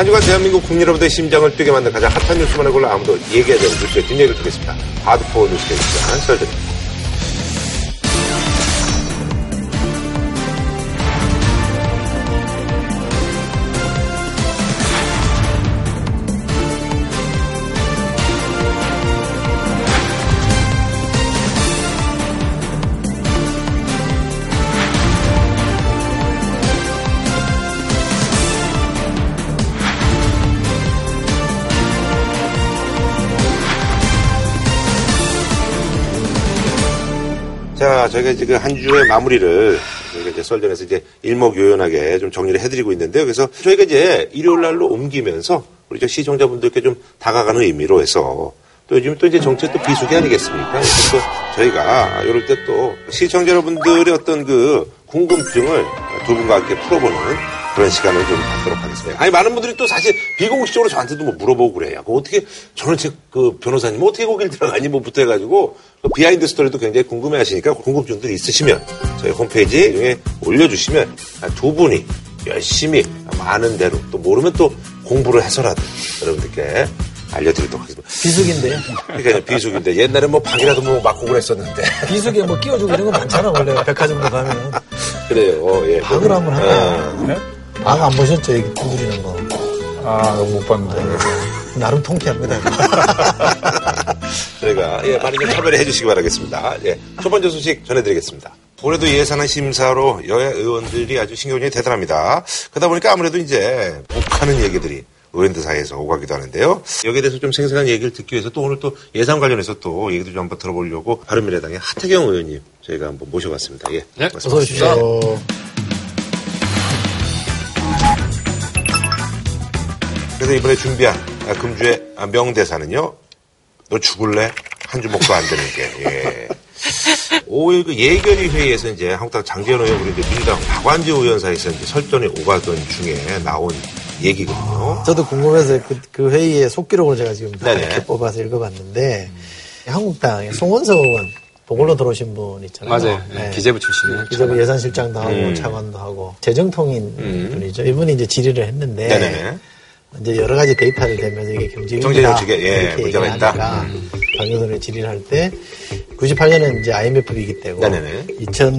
한 주간 대한민국 국민 여러분들의 심장을 뛰게 만든 가장 핫한 뉴스만을 골라 아무도 얘기하지 않는 뉴스의 뒷얘기를 듣겠습니다. 하드코어 뉴스의 시간 설정입니다. 저희가 이제 그한 주의 마무리를 저희가 이제 썰전에서 이제 일목요연하게 좀 정리를 해드리고 있는데요. 그래서 저희가 이제 일요일 날로 옮기면서 우리 저 시청자분들께 좀 다가가는 의미로 해서 또 요즘 또 이제 정책 또 비수기 아니겠습니까? 그래서 또 저희가 이럴 때 또 시청자 여러분들의 어떤 그 궁금증을 두 분과 함께 풀어보는 그런 시간을 좀 갖도록 하겠습니다. 아니, 많은 분들이 또 사실 비공식적으로 저한테도 뭐 물어보고 그래요. 그 어떻게, 저는 제 그 변호사님 어떻게 거길 들어가니 뭐부터 해가지고 그 비하인드 스토리도 굉장히 궁금해 하시니까 궁금증들이 있으시면 저희 홈페이지에 올려주시면 두 분이 열심히 아는 대로 또 모르면 또 공부를 해서라도 여러분들께 알려드리도록 하겠습니다. 비수기인데요. 그러니까 비수기인데 옛날에 뭐 박이라도 뭐 맞고 그랬었는데 비수기에 뭐 끼워주고 이런 거 많잖아, 원래. 백화점도 가면. 그래요. 어, 예. 박을 한번 할까? 어. 네? 박 안 보셨죠? 이게 두드리는 거. 아, 너무 못 봤는데. 나름 통쾌합니다. 저희가 예, 많이 좀 참여를 해주시기 바라겠습니다. 예, 첫 번째 소식 전해드리겠습니다. 올해도 예산안 심사로 여야 의원들이 아주 신경전이 대단합니다. 그러다 보니까 아무래도 이제 욱하는 얘기들이 의원들 사이에서 오가기도 하는데요. 여기에 대해서 좀 생생한 얘기를 듣기 위해서 또 오늘 또 예산 관련해서 또 얘기도 좀 한번 들어보려고 바른미래당의 하태경 의원님 저희가 한번 모셔봤습니다. 예, 네, 말씀 어서 오십시오. 그래서 이번에 준비한 아, 금주의 아, 명대사는요. 너 죽을래? 한 주먹도 안 되는 게. 예. 5일 그 예결위 회의에서 이제 한국당 장재현 의원 그리고 이제 민주당 박완주 의원 사이에서 이제 설전이 오가던 중에 나온 얘기거든요. 저도 궁금해서 그, 그 회의의 속기록을 제가 지금 다 네네. 이렇게 뽑아서 읽어봤는데 한국당의 송원석 의원 보궐로 들어오신 분 있잖아요. 맞아요. 네. 기재부 출신이에요. 기재부 예산실장도 하고 음. 차관도 하고 재정통인 음. 분이죠. 이분이 이제 질의를 했는데 네네네. 이제 여러 가지 데이터를 대면서 이게 경제 경제 정책에, 예, 이렇게 문제가 있다. 얘기하니까 방송으로 질의를 할때 98년은 이제 IMF 위기 때고 네네네.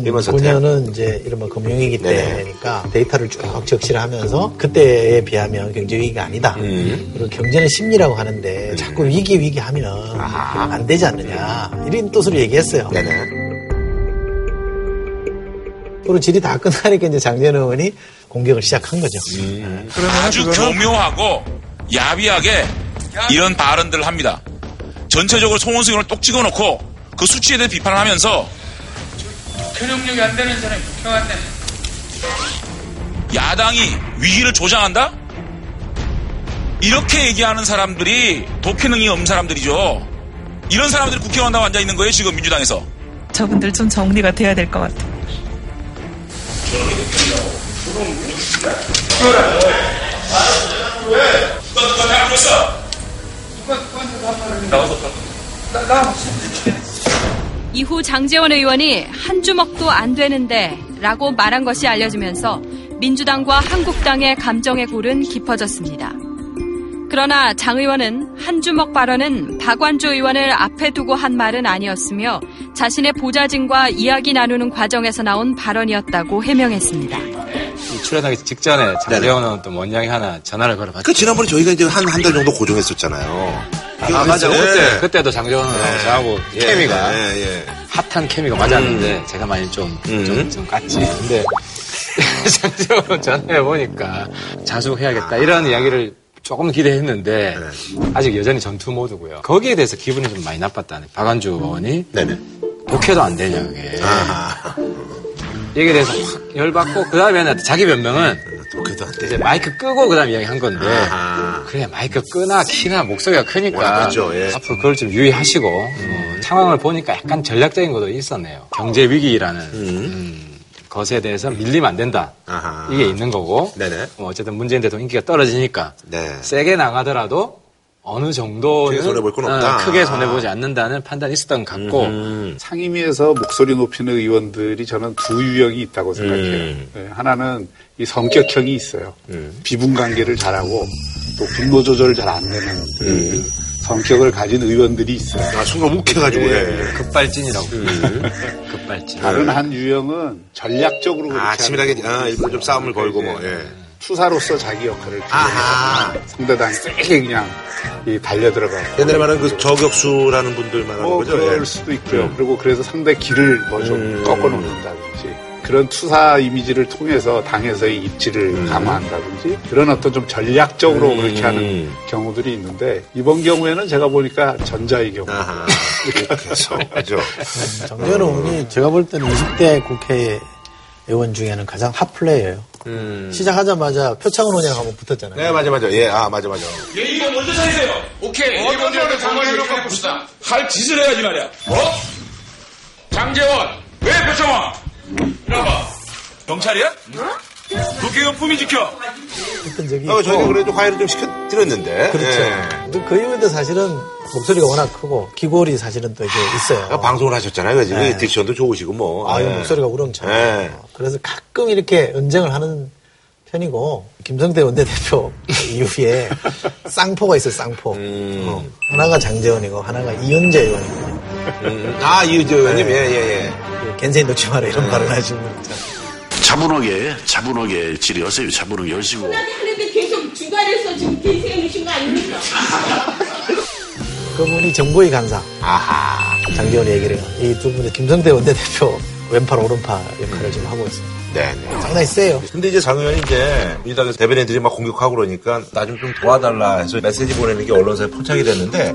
리먼 사태. 2009년은 이제 이른바 금융위기. 때니까 데이터를 쭉 적시를 하면서 그때에 비하면 경제 위기가 아니다. 음. 그리고 경제는 심리라고 하는데 자꾸 위기 위기 하면 아하. 안 되지 않느냐 이런 뜻으로 얘기했어요. 네네. 그리고 질의 다 끝나니까 이제 장재현 의원이 공격을 시작한 거죠. 음. 아주 교묘하고 야비하게 이런 발언들을 합니다. 전체적으로 송원수 의원을 똑 찍어놓고 그 수치에 대해 비판을 하면서 교육력이 안 되는 사람이 국회의원한테 야당이 위기를 조장한다? 이렇게 얘기하는 사람들이 독해능이 없는 사람들이죠. 이런 사람들이 국회의원다고 앉아 있는 거예요, 지금 민주당에서. 저분들 좀 정리가 돼야 될 것 같아요. 이후 장재원 의원이 한 주먹도 안 되는데 라고 말한 것이 알려지면서 민주당과 한국당의 감정의 골은 깊어졌습니다. 그러나 장 의원은 한 주먹 발언은 박완주 의원을 앞에 두고 한 말은 아니었으며 자신의 보좌진과 이야기 나누는 과정에서 나온 발언이었다고 해명했습니다. 이 출연하기 직전에 장재원 의원 또 원장이 하나 전화를 걸어봤죠. 그 지난번에 저희가 이제 한 한 달 정도 고정했었잖아요. 아, 맞아. 예. 그때, 그때도 장재원 의원하고 저하고 예, 케미가 예, 예. 핫한 케미가 맞았는데 제가 많이 좀, 음. 좀, 좀 깠지. 근데 장재원 의원 전화해보니까 자숙해야겠다. 이런 이야기를 조금 기대했는데 아직 여전히 전투 모드고요. 거기에 대해서 기분이 좀 많이 나빴다는 박안주 의원이 네네. 독해도 안 되냐 그게. 아하. 여기에 대해서 확 열받고 그 다음에는 자기 변명은 독해도 안 이제 돼. 마이크 끄고 그 다음 이야기 한 건데 아하. 그래 마이크 끄나 키나 목소리가 크니까 크죠, 예. 앞으로 그걸 좀 유의하시고 어, 상황을 보니까 약간 전략적인 것도 있었네요. 경제 위기라는 음, 것에 대해서 밀리면 안 된다. 아하. 이게 있는 거고 네네. 뭐 어쨌든 문재인 대통령 인기가 떨어지니까 네. 세게 나가더라도 어느 정도는 크게 손해볼 건 없다. 어, 크게 손해보지 않는다는 판단이 있었던 것 같고 음. 상임위에서 목소리 높이는 의원들이 저는 두 유형이 있다고 생각해요. 음. 네, 하나는 이 성격형이 있어요. 음. 비분 관계를 잘하고 또 분노 조절 잘안 되는 그 성격을 가진 의원들이 있어요. 아, 순간 욱해가지고, 예. 급발진이라고. 급발진. 다른 한 유형은 전략적으로 아, 치밀하게, 아, 일부러 좀 싸움을 걸고, 뭐, 예. 투사로서 자기 역할을 아하. 상대방이 세게 그냥 이 달려 들어가고 옛날에 말하는 그 저격수라는 분들 말하는 뭐 거죠? 그럴 예. 수도 있고요. 그리고 그래서 상대 길을 뭐좀 꺾어 놓는다든지 그런 투사 이미지를 통해서 당에서의 입지를 강화한다든지 그런 어떤 좀 전략적으로 음. 그렇게 하는 경우들이 있는데 이번 경우에는 제가 보니까 전자의 경우 아하. 이렇게 해서, 그죠? 정재원 의원이 제가 볼 때는 20대 국회 의원 중에는 가장 핫플레이예요. 시작하자마자 표창원 의원이랑 한번 붙었잖아요. 네, 맞아, 맞아. 예, 아, 맞아, 맞아. 예, 이거 먼저 차리세요. 오케이. 이거 먼저 정말 해놓고 봅시다. 할 짓을 해야지 말이야. 어? 장재원, 왜 표창원? 이러봐. 경찰이야? 국회의원 품위 지켜. 했던 적이 어, 저희가. 그래도 화해를 좀 시켜드렸는데. 그렇죠. 예. 근데 그 이후에도 사실은 목소리가 워낙 크고 기골이 사실은 또 이제 있어요. 아, 방송을 하셨잖아요. 그지? 네. 딕션도 좋으시고 뭐. 아, 이 예. 목소리가 우렁차요. 네. 그래서 가끔 이렇게 언쟁을 하는 편이고 김성태 원내대표 이후에 쌍포가 있어요. 쌍포. 음. 어, 하나가 장재원이고 하나가 이현재 의원이고 음, 아, 이의재 의원님, 예, 예, 예. 그 겐세인 놓지 마라 이런 발언 하시는 차분하게 차분하게 질의하세요. 차분하게 하시고. 하는데 계속 주관해서 지금 길 세우신 거 아닙니까? 그분이 정보위 간사 아하. 장재원 얘기를 해요. 이두 분이 김성태 원내대표 왼팔 오른팔 역할을 지금 하고 있어요. 네, 네. 상당히 세요. 근데 이제 장 의원이 이제 이다가 대변인들이 막 공격하고 그러니까 나 좀 좀 도와달라 해서 메시지 보내는 게 언론사에 포착이 됐는데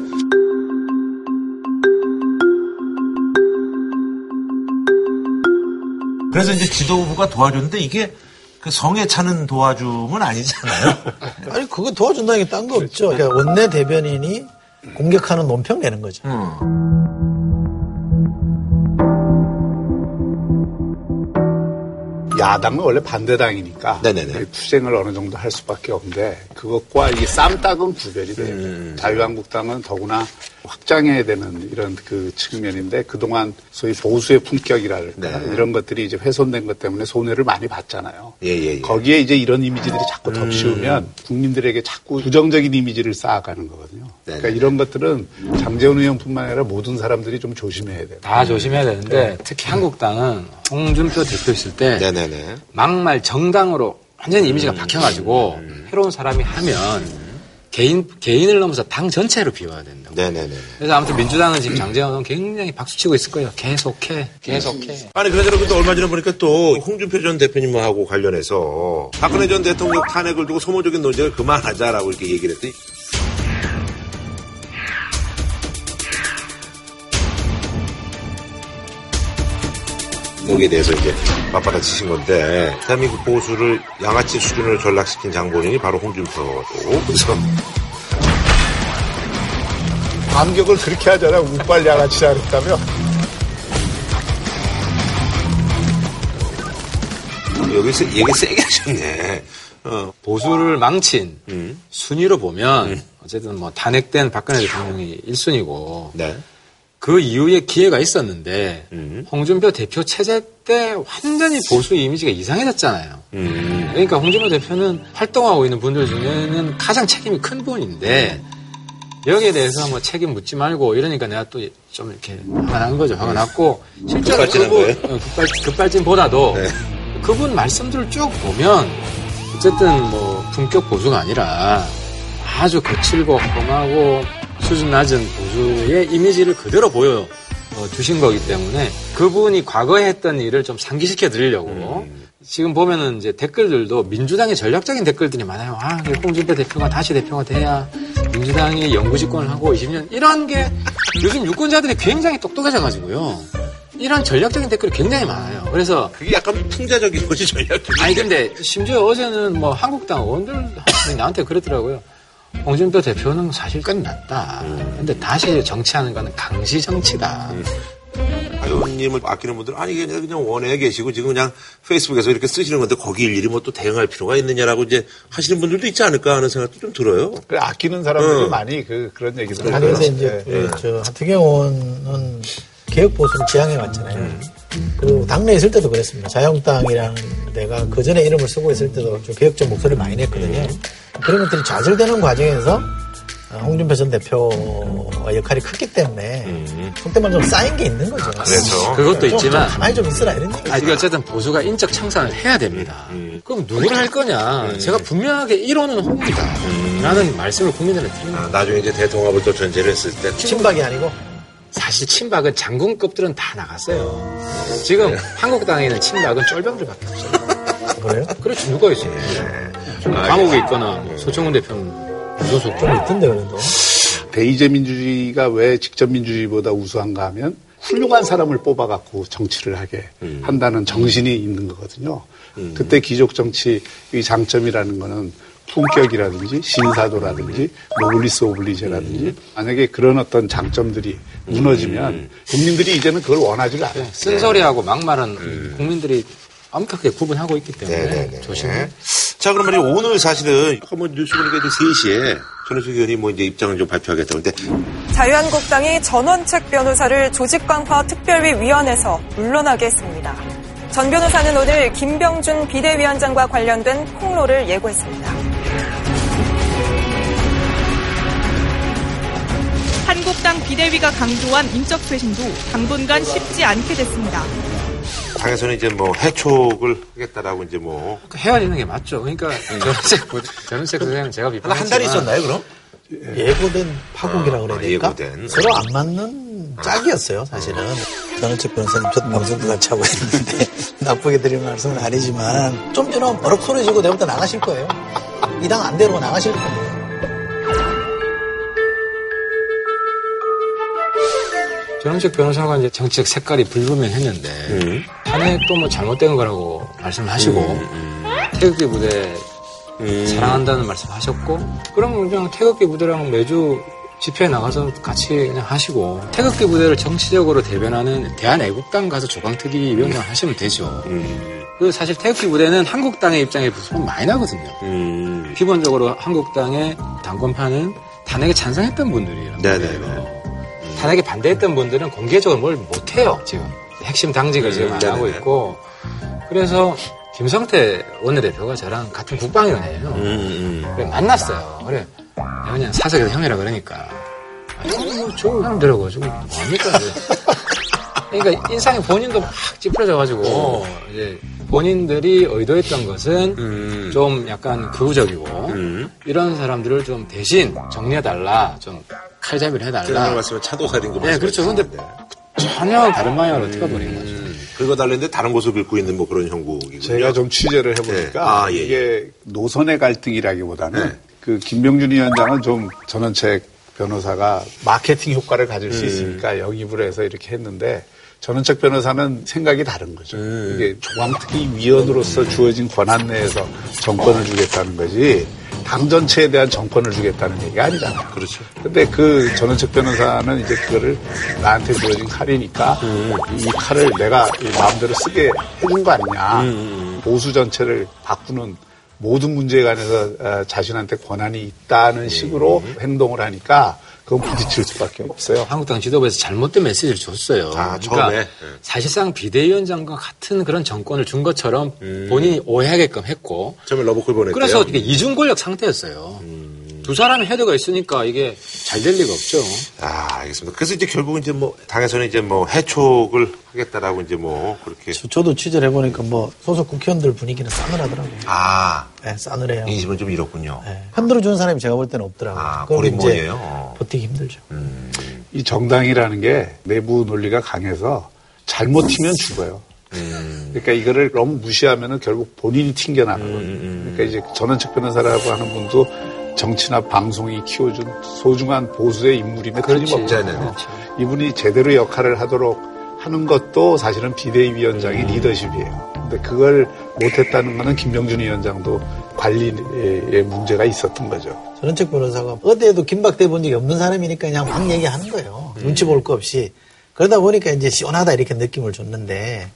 그래서 이제 지도부가 도와줬는데 이게 그 성에 차는 도와줌은 아니잖아요. 아니 그거 도와준다는 게 딴 거 없죠. 그러니까 원내 대변인이 공격하는 논평 내는 거죠. 야당은 원래 반대당이니까 네네네. 투쟁을 어느 정도 할 수밖에 없는데 그것과 이 쌈딱은 구별이 돼요. 음. 자유한국당은 더구나 확장해야 되는 이런 그 측면인데 그동안 소위 보수의 품격이랄까 네. 이런 것들이 이제 훼손된 것 때문에 손해를 많이 봤잖아요. 예, 예, 예. 거기에 이제 이런 이미지들이 자꾸 음. 덮씌우면 국민들에게 자꾸 부정적인 이미지를 쌓아가는 거거든요. 네네. 그러니까 이런 것들은 장재원 의원뿐만 아니라 모든 사람들이 좀 조심해야 돼요. 다 조심해야 되는데 특히 한국당은 홍준표 대표 있을 때 네네네. 막말 정당으로 완전히 이미지가 박혀가지고 새로운 사람이 하면 개인 개인을 넘어서 당 전체로 비워야 된다. 네네네. 그래서 아무튼 민주당은 지금 장재원은 굉장히 박수치고 있을 거예요. 계속해, 계속해. 아니 그나저나 근데 얼마 전에 보니까 또 홍준표 전 대표님하고 관련해서 박근혜 전 대통령 탄핵을 두고 소모적인 논쟁을 그만하자라고 이렇게 얘기를 했더니 여기에 대해서 이제 맞받아 치신 건데 대한민국 보수를 양아치 수준으로 전락시킨 장본인이 바로 홍준표고 그래서 반격을 그렇게 하잖아. 우빨 양아치 잘했다며. 여기서 얘기 세게 하셨네. 어. 보수를 망친 음. 순위로 보면 어쨌든 뭐 탄핵된 박근혜 대통령이 1순위고 네. 그 이후에 기회가 있었는데 음. 홍준표 대표 체제 때 완전히 보수 이미지가 이상해졌잖아요. 음. 그러니까 홍준표 대표는 활동하고 있는 분들 중에는 가장 책임이 큰 분인데 여기에 대해서 뭐 책임 묻지 말고 이러니까 내가 또 좀 이렇게 화가 난 거죠. 화가 났고 실제로 그분- 거예요? 어, 급발, 급발진보다도 네. 그분 말씀들을 쭉 보면 어쨌든 뭐 품격 보수가 아니라 아주 거칠고 험하고 수준 낮은 보수의 이미지를 그대로 보여 어, 주신 거기 때문에 그분이 과거에 했던 일을 좀 상기시켜 드리려고 지금 보면은 이제 댓글들도 민주당의 전략적인 댓글들이 많아요. 아, 홍준표 대표가 다시 대표가 돼야 민주당이 영구집권을 하고 20년 이런 게 요즘 유권자들이 굉장히 똑똑해져가지고요. 이런 전략적인 댓글이 굉장히 많아요. 그래서 그게 약간 풍자적인 거지 전략적인. 아니 근데 심지어 어제는 뭐 한국당 의원들 나한테 그러더라고요. 홍준표 대표는 사실 끝났다. 근데 다시 정치하는 거는 강시 정치다. 아, 의원님을 아끼는 분들은 아니 그냥 그냥 원외에 계시고 지금 그냥 페이스북에서 이렇게 쓰시는 건데 거기 일일이 뭐 또 대응할 필요가 있느냐라고 이제 하시는 분들도 있지 않을까 하는 생각도 좀 들어요. 그래, 아끼는 사람들이 어. 많이 그, 그런 얘기들 아니 근데 하죠. 이제 예. 그, 저 하태경 의원은 개혁 보수를 지향해 왔잖아요. 그리고 당내에 있을 때도 그랬습니다. 자유한국당이라는 데가 그 전에 이름을 쓰고 있을 때도 좀 개혁적 목소리를 많이 냈거든요. 그런 것들이 좌절되는 과정에서 어, 홍준표 전 대표의 역할이 크기 때문에 속된 말로 좀 쌓인 게 있는 거죠. 그렇죠. 그것도 좀, 있지만 좀 가만히 좀 있으라 이런 얘기. 아직 어쨌든 보수가 인적 청산을 해야 됩니다. 그럼 누구를 할 거냐? 제가 분명하게 1호는 홍이다. 라는 말씀을 국민들한테 드립니다. 아, 나중에 이제 대통합을 또 전제를 했을 때 친박이 아니고 사실 친박은 장군급들은 다 나갔어요. 지금 한국당에 있는 친박은 쫄병들밖에 없어요. 그래요? 그렇지 누가 있어요? 좀 감옥에 있거나 소청원 대표는 무소속 좀 있던데 그래도. 대의제 민주주의가 왜 직접 민주주의보다 우수한가 하면 훌륭한 사람을 뽑아갖고 정치를 하게 한다는 정신이 있는 거거든요. 그때 귀족 정치의 장점이라는 거는 품격이라든지 신사도라든지 노블리스 오블리제라든지 만약에 그런 어떤 장점들이 무너지면 국민들이 이제는 그걸 원하지 않아요. 네, 쓴소리하고 막말은 국민들이 엄격하게 구분하고 있기 때문에 네네네. 조심해. 자, 그럼 말이 오늘 사실은 아까 뭐 뉴스 보니까 이제 3시에 전혜숙 의원이 뭐 이제 입장을 좀 발표하겠다고 근데 자유한국당이 전원책 변호사를 조직강화 특별위 위원회에서 물러나게 했습니다. 전 변호사는 오늘 김병준 비대위원장과 관련된 폭로를 예고했습니다. 한국당 비대위가 강조한 인적 쇄신도 당분간 쉽지 않게 됐습니다. 당에서는 이제 뭐 해촉을 하겠다라고 이제 뭐 헤어지는 게 맞죠. 그러니까 전원책 부- 전원책 선생님 제가 비판했지만 한 달이 있었나요, 그럼? 예 고된 파국이라고 그래야 아, 될까? 예고된. 서로 안 맞는 짝이었어요, 사실은. 저는 책 변호사님 첫 방송도 같이 하고 있는데 나쁘게 드리는 말씀은 아니지만 좀 전에 버럭 소리 지고 내부터 나가실 거예요. 이 당안 되고 나가실 거예요. 전원책 변호사가 이제 정책 색깔이 불분명했는데 음. 탄핵도 뭐 잘못된 거라고 말씀하시고 태극기 부대 사랑한다는 말씀하셨고 그러면 그냥 태극기 부대랑 매주 집회에 나가서 같이 그냥 하시고 태극기 부대를 정치적으로 대변하는 대한애국당 가서 조강특위 위원장 하시면 되죠. 그 사실 태극기 부대는 한국당의 입장에 소문 많이 나거든요. 음. 기본적으로 한국당의 당권파는 탄핵에 찬성했던 분들이란 네네네. 탄핵에 반대했던 분들은 공개적으로 뭘 못해요, 지금. 핵심 당직을 지금 안 하고 네네네. 있고. 그래서 김성태 원내대표가 저랑 같은 국방위원회예요. 음, 그래, 만났어요. 그래. 그냥 사석에서 형이라 그러니까. 아, 형이 뭐 좋은 사람들하고 지금 뭐합니까? 이제. 그러니까 인상이 본인도 막 찌푸려져가지고 이제 본인들이 의도했던 것은 좀 약간 극우적이고 이런 사람들을 좀 대신 정리해달라, 좀 칼잡이를 해달라. 말씀은 차도살인 거 네, 그렇죠. 근데 전혀 다른 방향으로 튀어버린 거죠. 긁어달랬는데 다른 곳을 긁고 있는 뭐 그런 형국이군요. 제가 좀 취재를 해보니까 네. 아, 예, 이게 노선의 갈등이라기보다는 네. 그 김병준 위원장은 좀 전원책 변호사가 마케팅 효과를 가질 수 있으니까 영입을 해서 이렇게 했는데 전원책 변호사는 생각이 다른 거죠. 이게 조광특위 위원으로서 주어진 권한 내에서 정권을 주겠다는 거지 당 전체에 대한 정권을 주겠다는 얘기가 아니잖아요. 그렇죠. 근데 그 전원책 변호사는 이제 그거를 나한테 주어진 칼이니까 이 칼을 내가 이 마음대로 쓰게 해준 거 아니냐. 보수 전체를 바꾸는 모든 문제에 관해서 어, 자신한테 권한이 있다는 식으로 행동을 하니까 그건 부딪힐 수밖에 없어요. 한국당 지도부에서 잘못된 메시지를 줬어요. 아, 그러니까 처음에? 네. 사실상 비대위원장과 같은 그런 정권을 준 것처럼 본인이 오해하게끔 했고 처음에 러브콜 보냈대요. 그래서 이게 이중 권력 상태였어요. 두 사람의 헤드가 있으니까 이게 잘 될 리가 없죠. 아, 알겠습니다. 그래서 이제 결국은 이제 뭐 당에서는 이제 뭐 해촉을 하겠다라고 이제 뭐 그렇게 저- 저도 취재를 해보니까 뭐 소속 국회의원들 분위기는 싸늘하더라고요. 아 네, 싸늘해요. 인심은 좀 이렇군요. 네. 흔들어 주는 사람이 제가 볼 때는 없더라고요. 아, 어. 버티기 힘들죠. 이 정당이라는 게 내부 논리가 강해서 잘못 튀면 죽어요. 그러니까 이거를 너무 무시하면은 결국 본인이 튕겨나가거든요. 그러니까 이제 전원책 변호사라고 하는 분도 정치나 방송이 키워준 소중한 보수의 인물임에 틀림없잖아요. 이분이 제대로 역할을 하도록 하는 것도 사실은 비대위원장의 리더십이에요. 근데 그걸 못했다는 거는 김병준 위원장도 관리에 문제가 있었던 거죠. 전원책 변호사가 어디에도 김박대 본 적이 없는 사람이니까 그냥 막 얘기하는 거예요. 눈치 볼 거 없이. 그러다 보니까 이제 시원하다 이렇게 느낌을 줬는데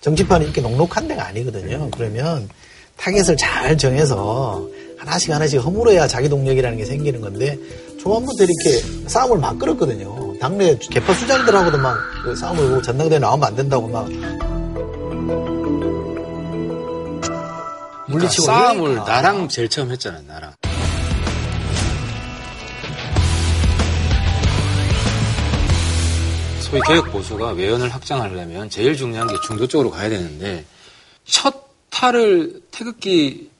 정치판이 이렇게 녹록한 데가 아니거든요. 그러면 타겟을 잘 정해서 하나씩 하나씩 허물어야 자기 동력이라는 게 생기는 건데 초반부터 이렇게 싸움을 막 끌었거든요. 당내 개파 수장들하고도 막 그 싸움을 전당대회 나오면 안 된다고 막 그러니까 물리치고 그러니까 싸움을 이러니까. 나랑 제일 처음 했잖아 나랑. 소위 개혁 보수가 외연을 확장하려면 제일 중요한 게 중도 쪽으로 가야 되는데 첫 탈을 태극기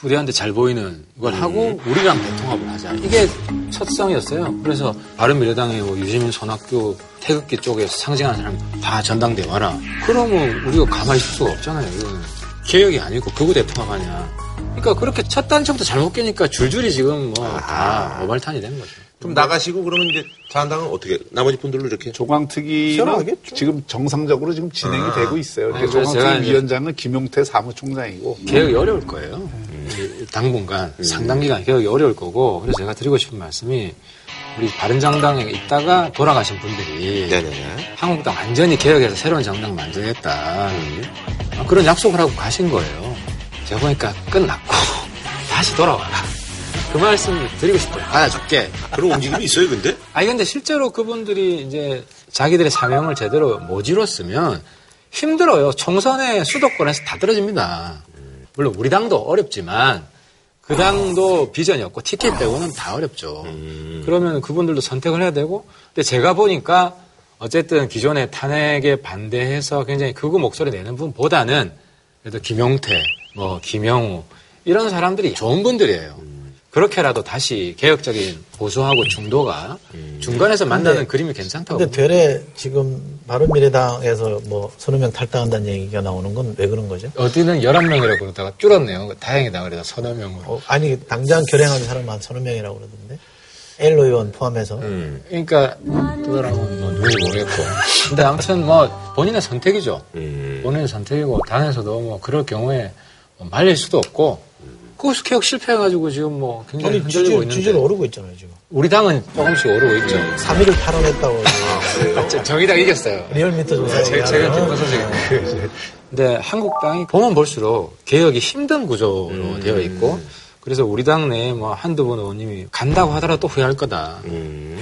부대한테 잘 보이는 걸 하고 우리랑 대통합을 하자. 이게 첫성이었어요. 그래서 바른미래당의 뭐 유시민, 손학규, 태극기 쪽에서 상징하는 사람 다 전당대 와라. 그러면 우리가 가만히 있을 수가 없잖아요. 이거는 개혁이 아니고 극우 대통합하냐. 그러니까 그렇게 첫 단추부터 잘못 깨니까 줄줄이 지금 뭐다 오발탄이 된 거죠. 좀 나가시고 그러면 이제 자한당은 어떻게 나머지 분들로 이렇게 조광특위는 시원하겠죠. 지금 정상적으로 지금 진행이 아. 되고 있어요. 근데 그래서 제가 조광특위 이제- 위원장은 김용태 사무총장이고 개혁이 어려울 거예요. 이 당분간 상당 기간 개혁이 어려울 거고 그래서 제가 드리고 싶은 말씀이 우리 바른정당에 있다가 돌아가신 분들이 네네네. 한국당 완전히 개혁해서 새로운 정당 만들겠다 아, 그런 약속을 하고 가신 거예요. 제가 보니까 끝났고 다시 돌아와라. 그 말씀 드리고 싶어요. 받아줄게. 그런 움직임이 있어요, 근데? 아니 근데 실제로 그분들이 이제 자기들의 사명을 제대로 못 이뤘으면 힘들어요. 총선에 수도권에서 다 떨어집니다. 물론 우리 당도 어렵지만 그 당도 비전이 없고 티켓 빼고는 다 어렵죠. 그러면 그분들도 선택을 해야 되고 근데 제가 보니까 어쨌든 기존의 탄핵에 반대해서 굉장히 극우 목소리 내는 분보다는 그래도 김용태, 뭐 김영우 이런 사람들이 좋은 분들이에요. 그렇게라도 다시 개혁적인 보수하고 중도가 중간에서 만나는 근데- 그림이 괜찮다고 근데. 되레 지금 바른미래당에서 뭐 서너 명 탈당한다는 얘기가 나오는 건 왜 그런 거죠? 어디는 11명이라고 그러다가 줄었네요. 다행이다 그래서 서너 명으로. 어, 아니 당장 결행하는 사람만 서너 명이라고 그러던데 엘로 의원 포함해서 음. 그러니까 그 사람은 뭐 누군지 모르겠고. 근데 아무튼 뭐 본인의 선택이죠. 음. 본인의 선택이고 당에서도 뭐 그럴 경우에 뭐 말릴 수도 없고 그것이 개혁 실패해가지고 지금 뭐 굉장히 아니 흔들리고 지지율, 있는데 지지율 오르고 있잖아요 지금 우리 당은 조금씩 오르고 있죠. 3위를 탈환했다고 저- 정의당 이겼어요. 리얼미터 조사에 제- 제가 기쁜 소식이에요. 근데 한국당이 보면 볼수록 개혁이 힘든 구조로 되어 있고 그래서 우리 당 내에 뭐 한두 분 의원님이 간다고 하더라도 또 후회할 거다.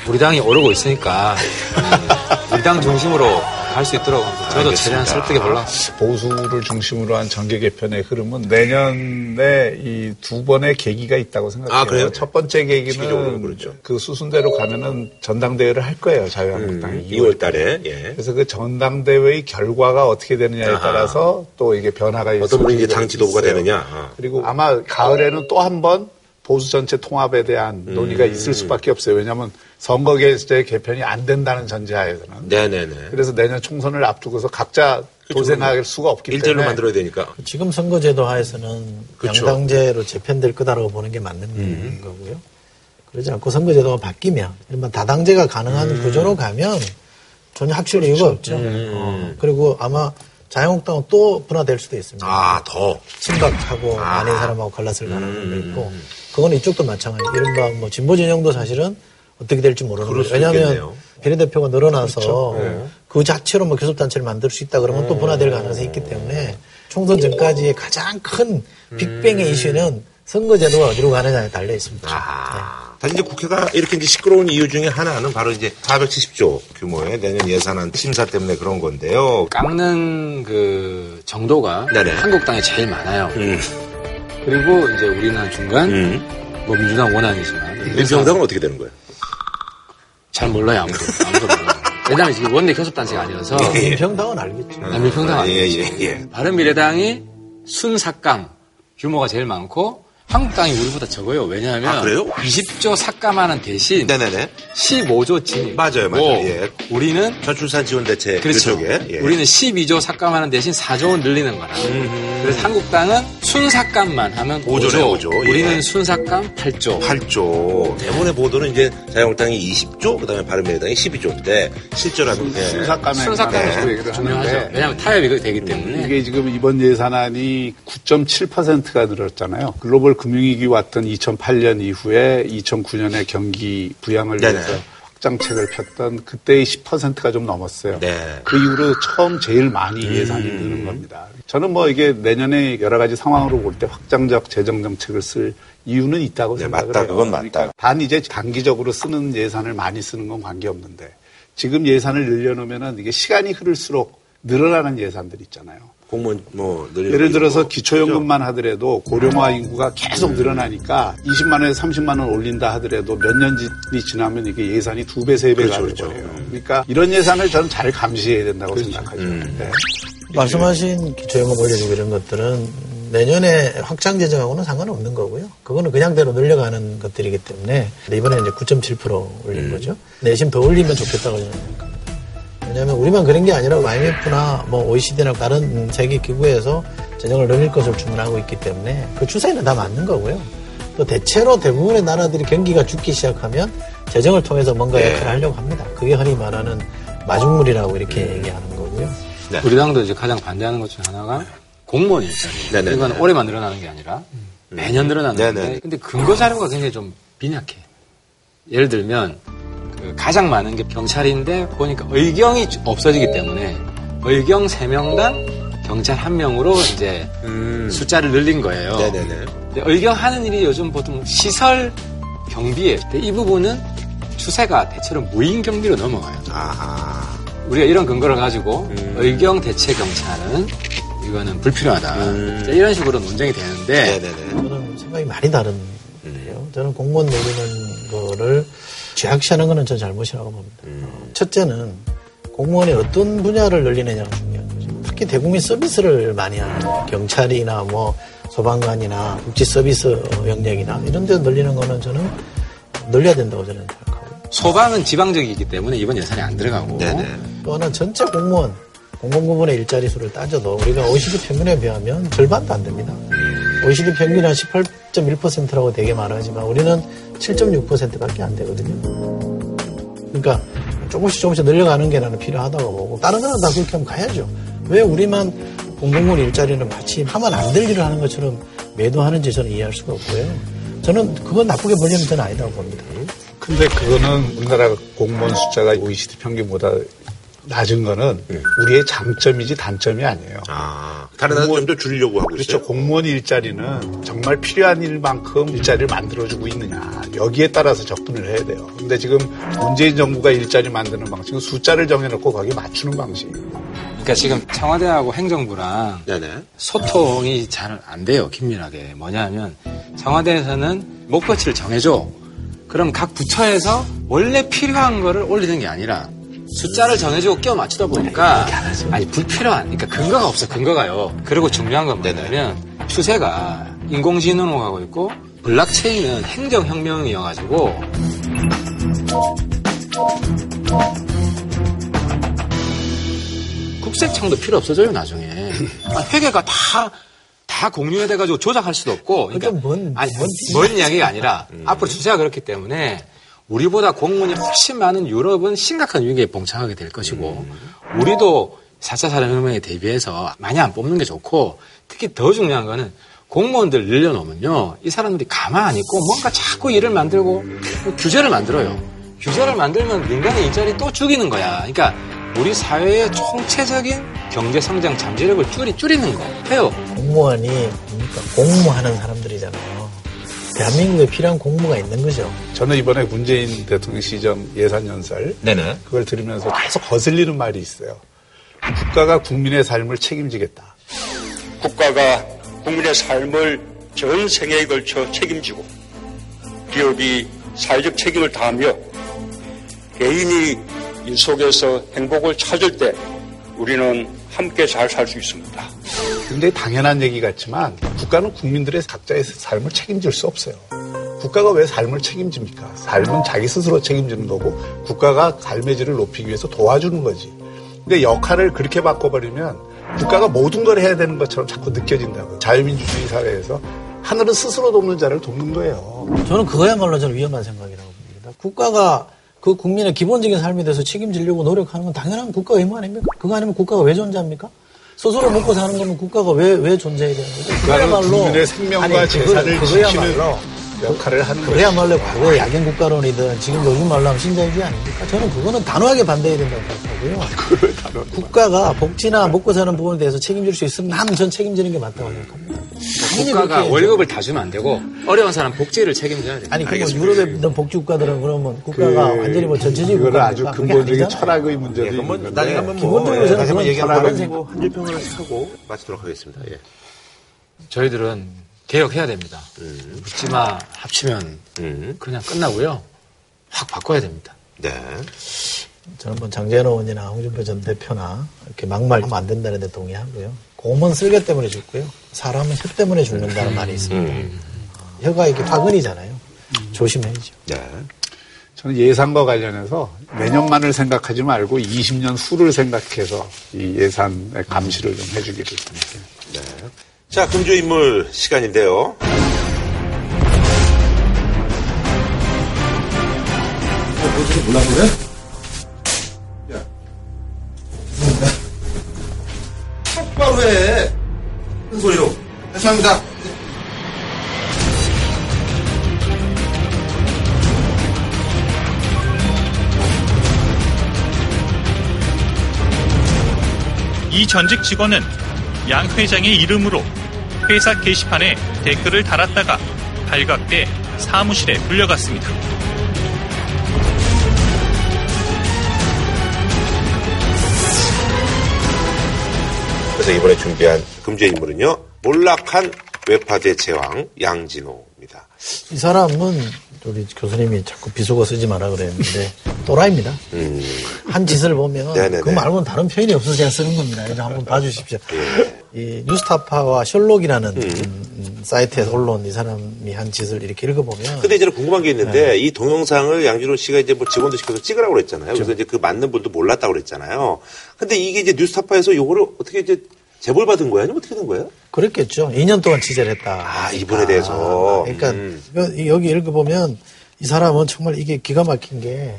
우리 당이 오르고 있으니까 음, 우리 당 중심으로 갈수 있도록 저도 최대한 설득해 보려고. 보수를 중심으로 한 정계 개편의 흐름은 내년에 이 두 번의 계기가 있다고 생각해요. 아, 그래요? 첫 번째 계기는 그렇죠. 그 수순대로 가면은 전당대회를 할 거예요. 자유한국당이. 2월 달에, 예. 그래서 그 전당대회의 결과가 어떻게 되느냐에 아하. 따라서 또 이게 변화가 있을 어떤 분이 이제 당 지도부가 있어요. 되느냐. 아. 그리고 아마 가을에는 또 한 번 보수 전체 통합에 대한 음. 논의가 있을 수밖에 없어요. 왜냐하면 선거제 개편이 안 된다는 전제하에서는. 네네네. 그래서 내년 총선을 앞두고서 각자 도생할 수가 없기 일대로 때문에 만들어야 되니까. 지금 선거제도 하에서는 그렇죠. 양당제로 재편될 거다라고 보는 게 맞는 음. 거고요. 그러지 않고 선거제도가 바뀌면 이른바 다당제가 가능한 음. 구조로 가면 전혀 학실 이유가 없죠. 어, 그리고 아마 자유한국당은 또 분화될 수도 있습니다. 아, 더. 친박하고 아. 아닌 사람하고 갈랐을 가능성도 음. 있고 그건 이쪽도 마찬가지. 이른바 뭐 진보 진영도 사실은 어떻게 될지 모르는 거예요. 수 왜냐하면. 비례대표가 늘어나서 그렇죠. 네. 그 자체로 뭐 교섭단체를 만들 수 있다 그러면 또 분화될 가능성이 있기 때문에 총선 전까지의 가장 큰 빅뱅의 음. 이슈는 선거제도가 어디로 가느냐에 달려 있습니다. 아. 사실 이제 국회가 이렇게 이제 시끄러운 이유 중에 하나는 바로 이제 470조 규모의 내년 예산안 심사 때문에 그런 건데요. 깎는 그 정도가 네네. 한국당에 제일 많아요. 음. 그리고 이제 우리는 중간 음. 뭐 민주당 원안이지만 민주당은 어떻게 되는 거예요? 잘 몰라요 아무도 아무도 몰라요. 왜냐하면 지금 원내 교섭 단체가 아니어서 예. 민평당은 알겠죠. 남미평당 아, 예, 아니겠죠. 예, 예. 바른미래당이 순삭감 규모가 제일 많고 한국당이 우리보다 적어요. 왜냐하면 아, 그래요? 20조 삭감하는 대신 네네네. 15조 진입. 맞아요, 맞아요. 예. 우리는 저출산 지원 대책 그렇죠. 그쪽에 예. 우리는 12조 삭감하는 대신 4조 원 늘리는 거라. 그래서 한국당은 순삭감만 하면 5조. 5조네, 5조. 예. 우리는 순삭감 8조. 8조. 대본의 보도는 이제 자유한국당이 20조, 그다음에 바른미래당이 12조인데 실제로 하면 예. 순삭감에 순삭감이 그 얘기를 중요하죠. 하는데 왜냐하면 타협이 되기 때문에. 이게 지금 이번 예산안이 9.7%가 늘었잖아요. 글로벌 금융위기 왔던 2008년 이후에 2009년에 경기 부양을 네네. 위해서 확장책을 폈던 그때의 10%가 좀 넘었어요. 네. 그 이후로 처음 제일 많이 예산이 느는 겁니다. 저는 뭐 이게 내년에 여러 가지 상황으로 볼 때 확장적 재정 정책을 쓸 이유는 있다고 네, 생각을 맞다. 해요. 그건 맞다. 그러니까 단 이제 단기적으로 쓰는 예산을 많이 쓰는 건 관계없는데 지금 예산을 늘려놓으면은 이게 시간이 흐를수록 늘어나는 예산들 있잖아요. 공무원 뭐 예를 들어서. 기초연금만 하더라도 고령화 인구가 계속 늘어나니까 20만 원에서 30만 원 올린다 하더라도 몇 년이 지나면 이게 예산이 두 배, 세 배가 그렇죠, 될 그렇죠. 거예요. 그러니까 이런 예산을 저는 잘 감시해야 된다고 생각하죠. 음. 네. 말씀하신 기초연금 올려주고 이런 것들은 내년에 확장 재정하고는 상관없는 거고요. 그거는 그냥대로 늘려가는 것들이기 때문에 이번에 이제 9.7% 올린 거죠. 내심 더 올리면 좋겠다고 생각합니다. 왜냐하면 우리만 그런 게 아니라 IMF나 뭐 OECD나 다른 세계 기구에서 재정을 늘릴 것을 주문하고 있기 때문에 그 추세는 다 맞는 거고요. 또 대체로 대부분의 나라들이 경기가 죽기 시작하면 재정을 통해서 뭔가 네. 역할을 하려고 합니다. 그게 흔히 말하는 마중물이라고 이렇게 얘기하는 거고요. 네. 우리 당도 이제 가장 반대하는 것 중에 하나가 공무원 일자리. 네네네. 이건 올해만 늘어나는 게 아니라 매년 늘어나는 네네. 건데 근데 근거 자료가 굉장히 좀 빈약해. 예를 들면 그 가장 많은 게 경찰인데 보니까 의경이 없어지기 때문에 의경 3명당 경찰 1명으로 이제 음. 숫자를 늘린 거예요. 네네네. 근데 의경 하는 일이 요즘 보통 시설 경비에 근데 이 부분은 추세가 대체로 무인 경비로 넘어가요. 아하. 우리가 이런 근거를 가지고 음. 의경 대체 경찰은 이거는 불필요하다. 음. 이런 식으로 논쟁이 되는데 네네네. 저는 생각이 많이 다른데요. 저는 공무원 노리는 거를 죄악시하는 거는 전 잘못이라고 봅니다. 첫째는 공무원이 어떤 분야를 늘리느냐가 중요한 거죠. 특히 대국민 서비스를 많이 하는 경찰이나 뭐 소방관이나 국지 서비스 영역이나 이런 데 늘리는 거는 저는 늘려야 된다고 저는 생각하고요. 소방은 지방적이기 때문에 이번 예산에 안 들어가고 네네. 또 하나 전체 공무원 공공부문의 일자리 수를 따져도 우리가 OECD 평균에 비하면 절반도 안 됩니다. OECD 평균이 한 18.1%라고 되게 말하지만 우리는 7.6%밖에 안 되거든요. 그러니까 조금씩 조금씩 늘려가는 게 나는 필요하다고 보고 다른 나라 다 그렇게 하면 가야죠. 왜 우리만 공공부문 일자리는 마치 하면 안 될 일을 하는 것처럼 매도하는지 저는 이해할 수가 없고요. 저는 그건 나쁘게 보려면 저는 아니다고 봅니다. 근데 그거는 우리나라 공무원 숫자가 OECD 평균보다 낮은 거는 우리의 장점이지 단점이 아니에요. 아. 다른 좀더 줄이려고 하고 그렇죠. 있어요. 공무원 일자리는 정말 필요한 일만큼 일자리를 만들어주고 있느냐. 여기에 따라서 접근을 해야 돼요. 근데 지금 문재인 정부가 일자리 만드는 방식은 숫자를 정해놓고 거기에 맞추는 방식이에요. 그러니까 지금 청와대하고 행정부랑 네네. 소통이 잘 안 돼요 긴밀하게 뭐냐면 청와대에서는 목표치를 정해줘 그럼 각 부처에서 원래 필요한 거를 올리는 게 아니라 숫자를 정해주고 끼워 맞추다 보니까 아니 불필요한 그러니까 근거가 없어 근거가요. 그리고 중요한 건 뭐냐면 추세가 인공지능으로 가고 있고 블록체인은 행정혁명이어가지고 국세청도 필요 없어져요 나중에. 아, 회계가 다 다 공유돼가지고 조작할 수도 없고. 그러니까 그건 뭔- 아니 뭔 뭔 이야기가 아니라 앞으로 추세가 그렇기 때문에 우리보다 공무원이 훨씬 많은 유럽은 심각한 위기에 봉착하게 될 것이고 우리도 4차 산업혁명에 대비해서 많이 안 뽑는 게 좋고 특히 더 중요한 거는 공무원들 늘려놓으면요 이 사람들이 가만히 있고 뭔가 자꾸 일을 만들고 규제를 만들어요 규제를 만들면 민간의 일자리 또 죽이는 거야 그러니까 우리 사회의 총체적인 경제 성장 잠재력을 줄이, 줄이는 거 해요 공무원이 뭡니까? 공무하는 사람들이잖아요. 대한민국에 필요한 공무가 있는 거죠. 저는 이번에 문재인 대통령 시정 예산 연설 네네. 그걸 들으면서 계속 거슬리는 말이 있어요. 국가가 국민의 삶을 책임지겠다. 국가가 국민의 삶을 전 생애에 걸쳐 책임지고 기업이 사회적 책임을 다하며 개인이 이 속에서 행복을 찾을 때 우리는 함께 잘 살 수 있습니다. 굉장히 당연한 얘기 같지만 국가는 국민들의 각자의 삶을 책임질 수 없어요. 국가가 왜 삶을 책임집니까? 삶은 자기 스스로 책임지는 거고 국가가 삶의 질을 높이기 위해서 도와주는 거지. 근데 역할을 그렇게 바꿔버리면 국가가 모든 걸 해야 되는 것처럼 자꾸 느껴진다고. 자유민주주의 사회에서 하늘은 스스로 돕는 자를 돕는 거예요. 저는 그거야말로 저는 위험한 생각이라고 봅니다. 국가가 그 국민의 기본적인 삶에 대해서 책임지려고 노력하는 건 당연한 국가 의무 아닙니까? 그거 아니면 국가가 왜 존재합니까? 스스로 먹고 사는 거면 국가가 왜, 왜 존재해야 되는 거죠? 국가는 국민의 생명과 아니, 재산을 지키는 그거야말로 역할을 하는. 그래야말로 과거 야경 국가론이든 지금 요즘 말로 하면 신자유주의 아닙니까? 저는 그거는 단호하게 반대해야 된다고 생각하고요. 국가가 복지나 먹고 사는 부분에 대해서 책임질 수 있으면 나는 전 책임지는 게 맞다고 생각합니다. 당연히 국가가. 월급을 다 주면 안 되고 어려운 사람 복지를 책임져야 돼요. 아니 그뭐 유럽에 있던 복지 국가들은 그러면 국가가 완전히 뭐 전체적인 이거는 아주 근본적인. 철학의 문제도 예, 뭐 있는 건데 나중에 한번 뭐 기본적으로 예, 저는 다시 한번 그런 얘기하고 철학은 그리고 한 줄평을 하고 마치도록 하겠습니다. 예. 저희들은 개혁해야 됩니다. 음. 묻지마 합치면 그냥 끝나고요. 확 바꿔야 됩니다. 네. 저는 뭐 장재현 의원이나 홍준표 전 대표나 이렇게 막말 하면 안 된다는 데 동의하고요. 공은 쓸개 때문에 죽고요. 사람은 혀 때문에 죽는다는 말이 있습니다. 어, 혀가 이렇게 화근이잖아요. 조심해야죠. 네. 저는 예산과 관련해서 내년만을 생각하지 말고 20년 후를 생각해서 이 예산의 감시를 좀 해주기를 바랍니다. 네. 자, 금주 인물 시간인데요. 어떻게 몰라 그래? 야. 똑바로 해. 큰 소리로. 죄송합니다. 이 전직 직원은 양 회장의 이름으로 회사 게시판에 댓글을 달았다가 발각돼 사무실에 불려갔습니다. 그래서 이번에 준비한 금주의 인물은요. 몰락한 외파대 제왕 양진호입니다. 이 사람은 우리 교수님이 자꾸 비속어 쓰지 마라 그랬는데 또라이입니다. 한 짓을 보면 음. 네네네. 그 말고는 다른 표현이 없어서 제가 쓰는 겁니다. 이거 한번 봐주십시오. 예. 이 뉴스타파와 셜록이라는 음. 음, 사이트에서 올라온 이 사람이 한 짓을 이렇게 읽어보면 근데 이제는 궁금한 게 있는데 네. 이 동영상을 양진호 씨가 이제 뭐 직원도 시켜서 찍으라고 그랬잖아요. 그래서 이제 그 맞는 분도 몰랐다고 그랬잖아요. 근데 이게 이제 뉴스타파에서 요거를 어떻게 이제 제보를 받은 거예요? 아니면 어떻게 된 거예요? 그랬겠죠. 2년 동안 취재를 했다. 아, 이분에 대해서. 그러니까 음. 여기 읽어보면 이 사람은 정말 이게 기가 막힌 게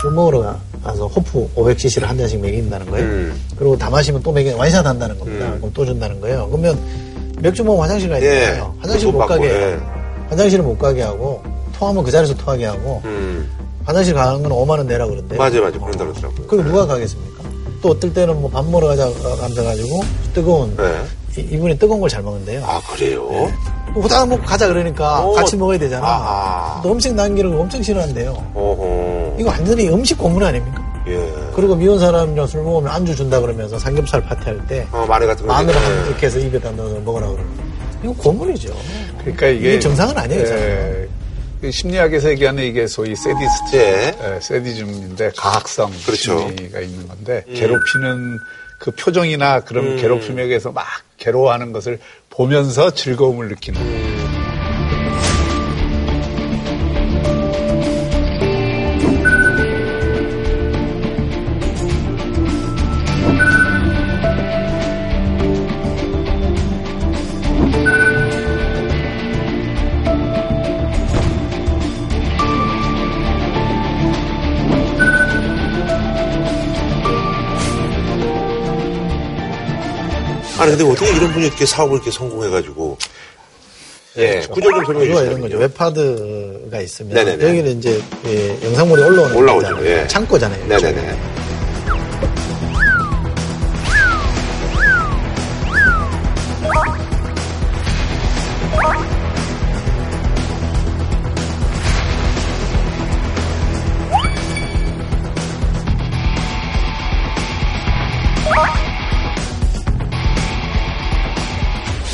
술 먹으러 가 서 호프 500cc를 한 잔씩 먹인다는 거예요. 음. 그리고 다 마시면 또 먹여 완샷 한다는 겁니다. 음. 그럼 또 준다는 거예요. 그러면 맥주 먹으면 화장실 가야 예. 되잖아요. 화장실 돈못 받고, 가게 예. 해요. 화장실을 못 가게 하고 토하면 그 자리에서 토하게 하고 음. 화장실 가는 건 5만 원 내라 그런데 맞아요, 맞아요. 그런다 그러더라고요. 그거 누가 가겠습니까? 또 어떨 때는 뭐 밥 먹으러 가자 앉아가지고 뜨거운 네. 이- 이분이 뜨거운 걸 잘 먹는데요. 아, 그래요? 후다닥 먹고 가자 그러니까 어. 같이 먹어야 되잖아. 아하. 또 음식 남기는 거 엄청 싫어한대요. 어허. 이거 완전히 음식 고문 아닙니까? 예. 그리고 미운 사람이랑 술 먹으면 안주 준다 그러면서 삼겹살 파티할 때 어, 마늘 같은 거. 마늘 한 예. 이렇게 해서 입에다 넣어서 먹으라 그러고 이거 고문이죠. 그러니까 이게, 이게 정상은 아니에요, 예, 그 심리학에서 얘기하는 이게 소위 세디스트, 예. 예, 세디즘인데 가학성 그렇죠. 심리가 있는 건데 음. 괴롭히는 그 표정이나 그런 음. 괴롭힘에 의해서 막 괴로워하는 것을 보면서 즐거움을 느끼는. 아니, 근데 어떻게 이런 분이 이렇게 사업을 이렇게 성공해가지고. 예. 구절 좀 설명해 주시죠. 이런 거죠. 웹하드가 네네네. 여기는 이제 예, 영상물이 올라오는 올라오죠. 예. 창고잖아요. 네네네.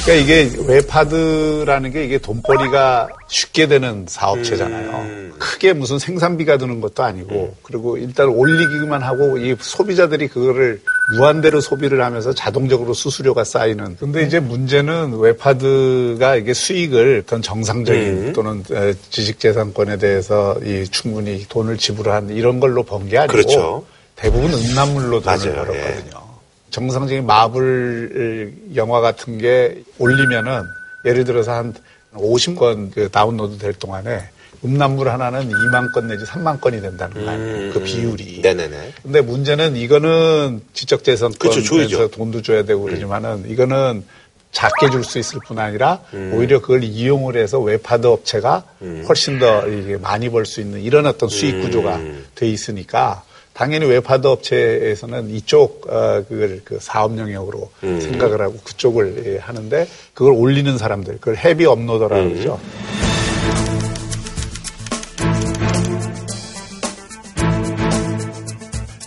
그러니까 이게 웹하드라는 게 이게 돈벌이가 쉽게 되는 사업체잖아요. 음. 크게 무슨 생산비가 드는 것도 아니고 그리고 일단 올리기만 하고 이 소비자들이 그거를 무한대로 소비를 하면서 자동적으로 수수료가 쌓이는. 근데 이제 문제는 웹하드가 이게 수익을 어떤 정상적인 음. 또는 에, 지식재산권에 대해서 이 충분히 돈을 지불한 이런 걸로 번 게 아니고 그렇죠. 대부분 음란물로 돈을 맞아요. 벌었거든요. 정상적인 마블 영화 같은 게 올리면은 예를 들어서 한 50건 그 다운로드 될 동안에 음란물 하나는 2만 건 내지 3만 건이 된다는 거 아니에요. 그 비율이. 네네네. 근데 문제는 이거는 지적재산권에서. 돈도 줘야 되고 그러지만은 이거는 작게 줄 수 있을 뿐 아니라 음. 오히려 그걸 이용을 해서 웹하드 업체가 훨씬 더 많이 벌 수 있는 이런 어떤 수익 음. 구조가 돼 있으니까 당연히 웹하드 업체에서는 이쪽 어, 그걸 그 사업 영역으로 음. 생각을 하고 그쪽을 예, 하는데 그걸 올리는 사람들 그걸 heavy uploader라고 음. 그러죠.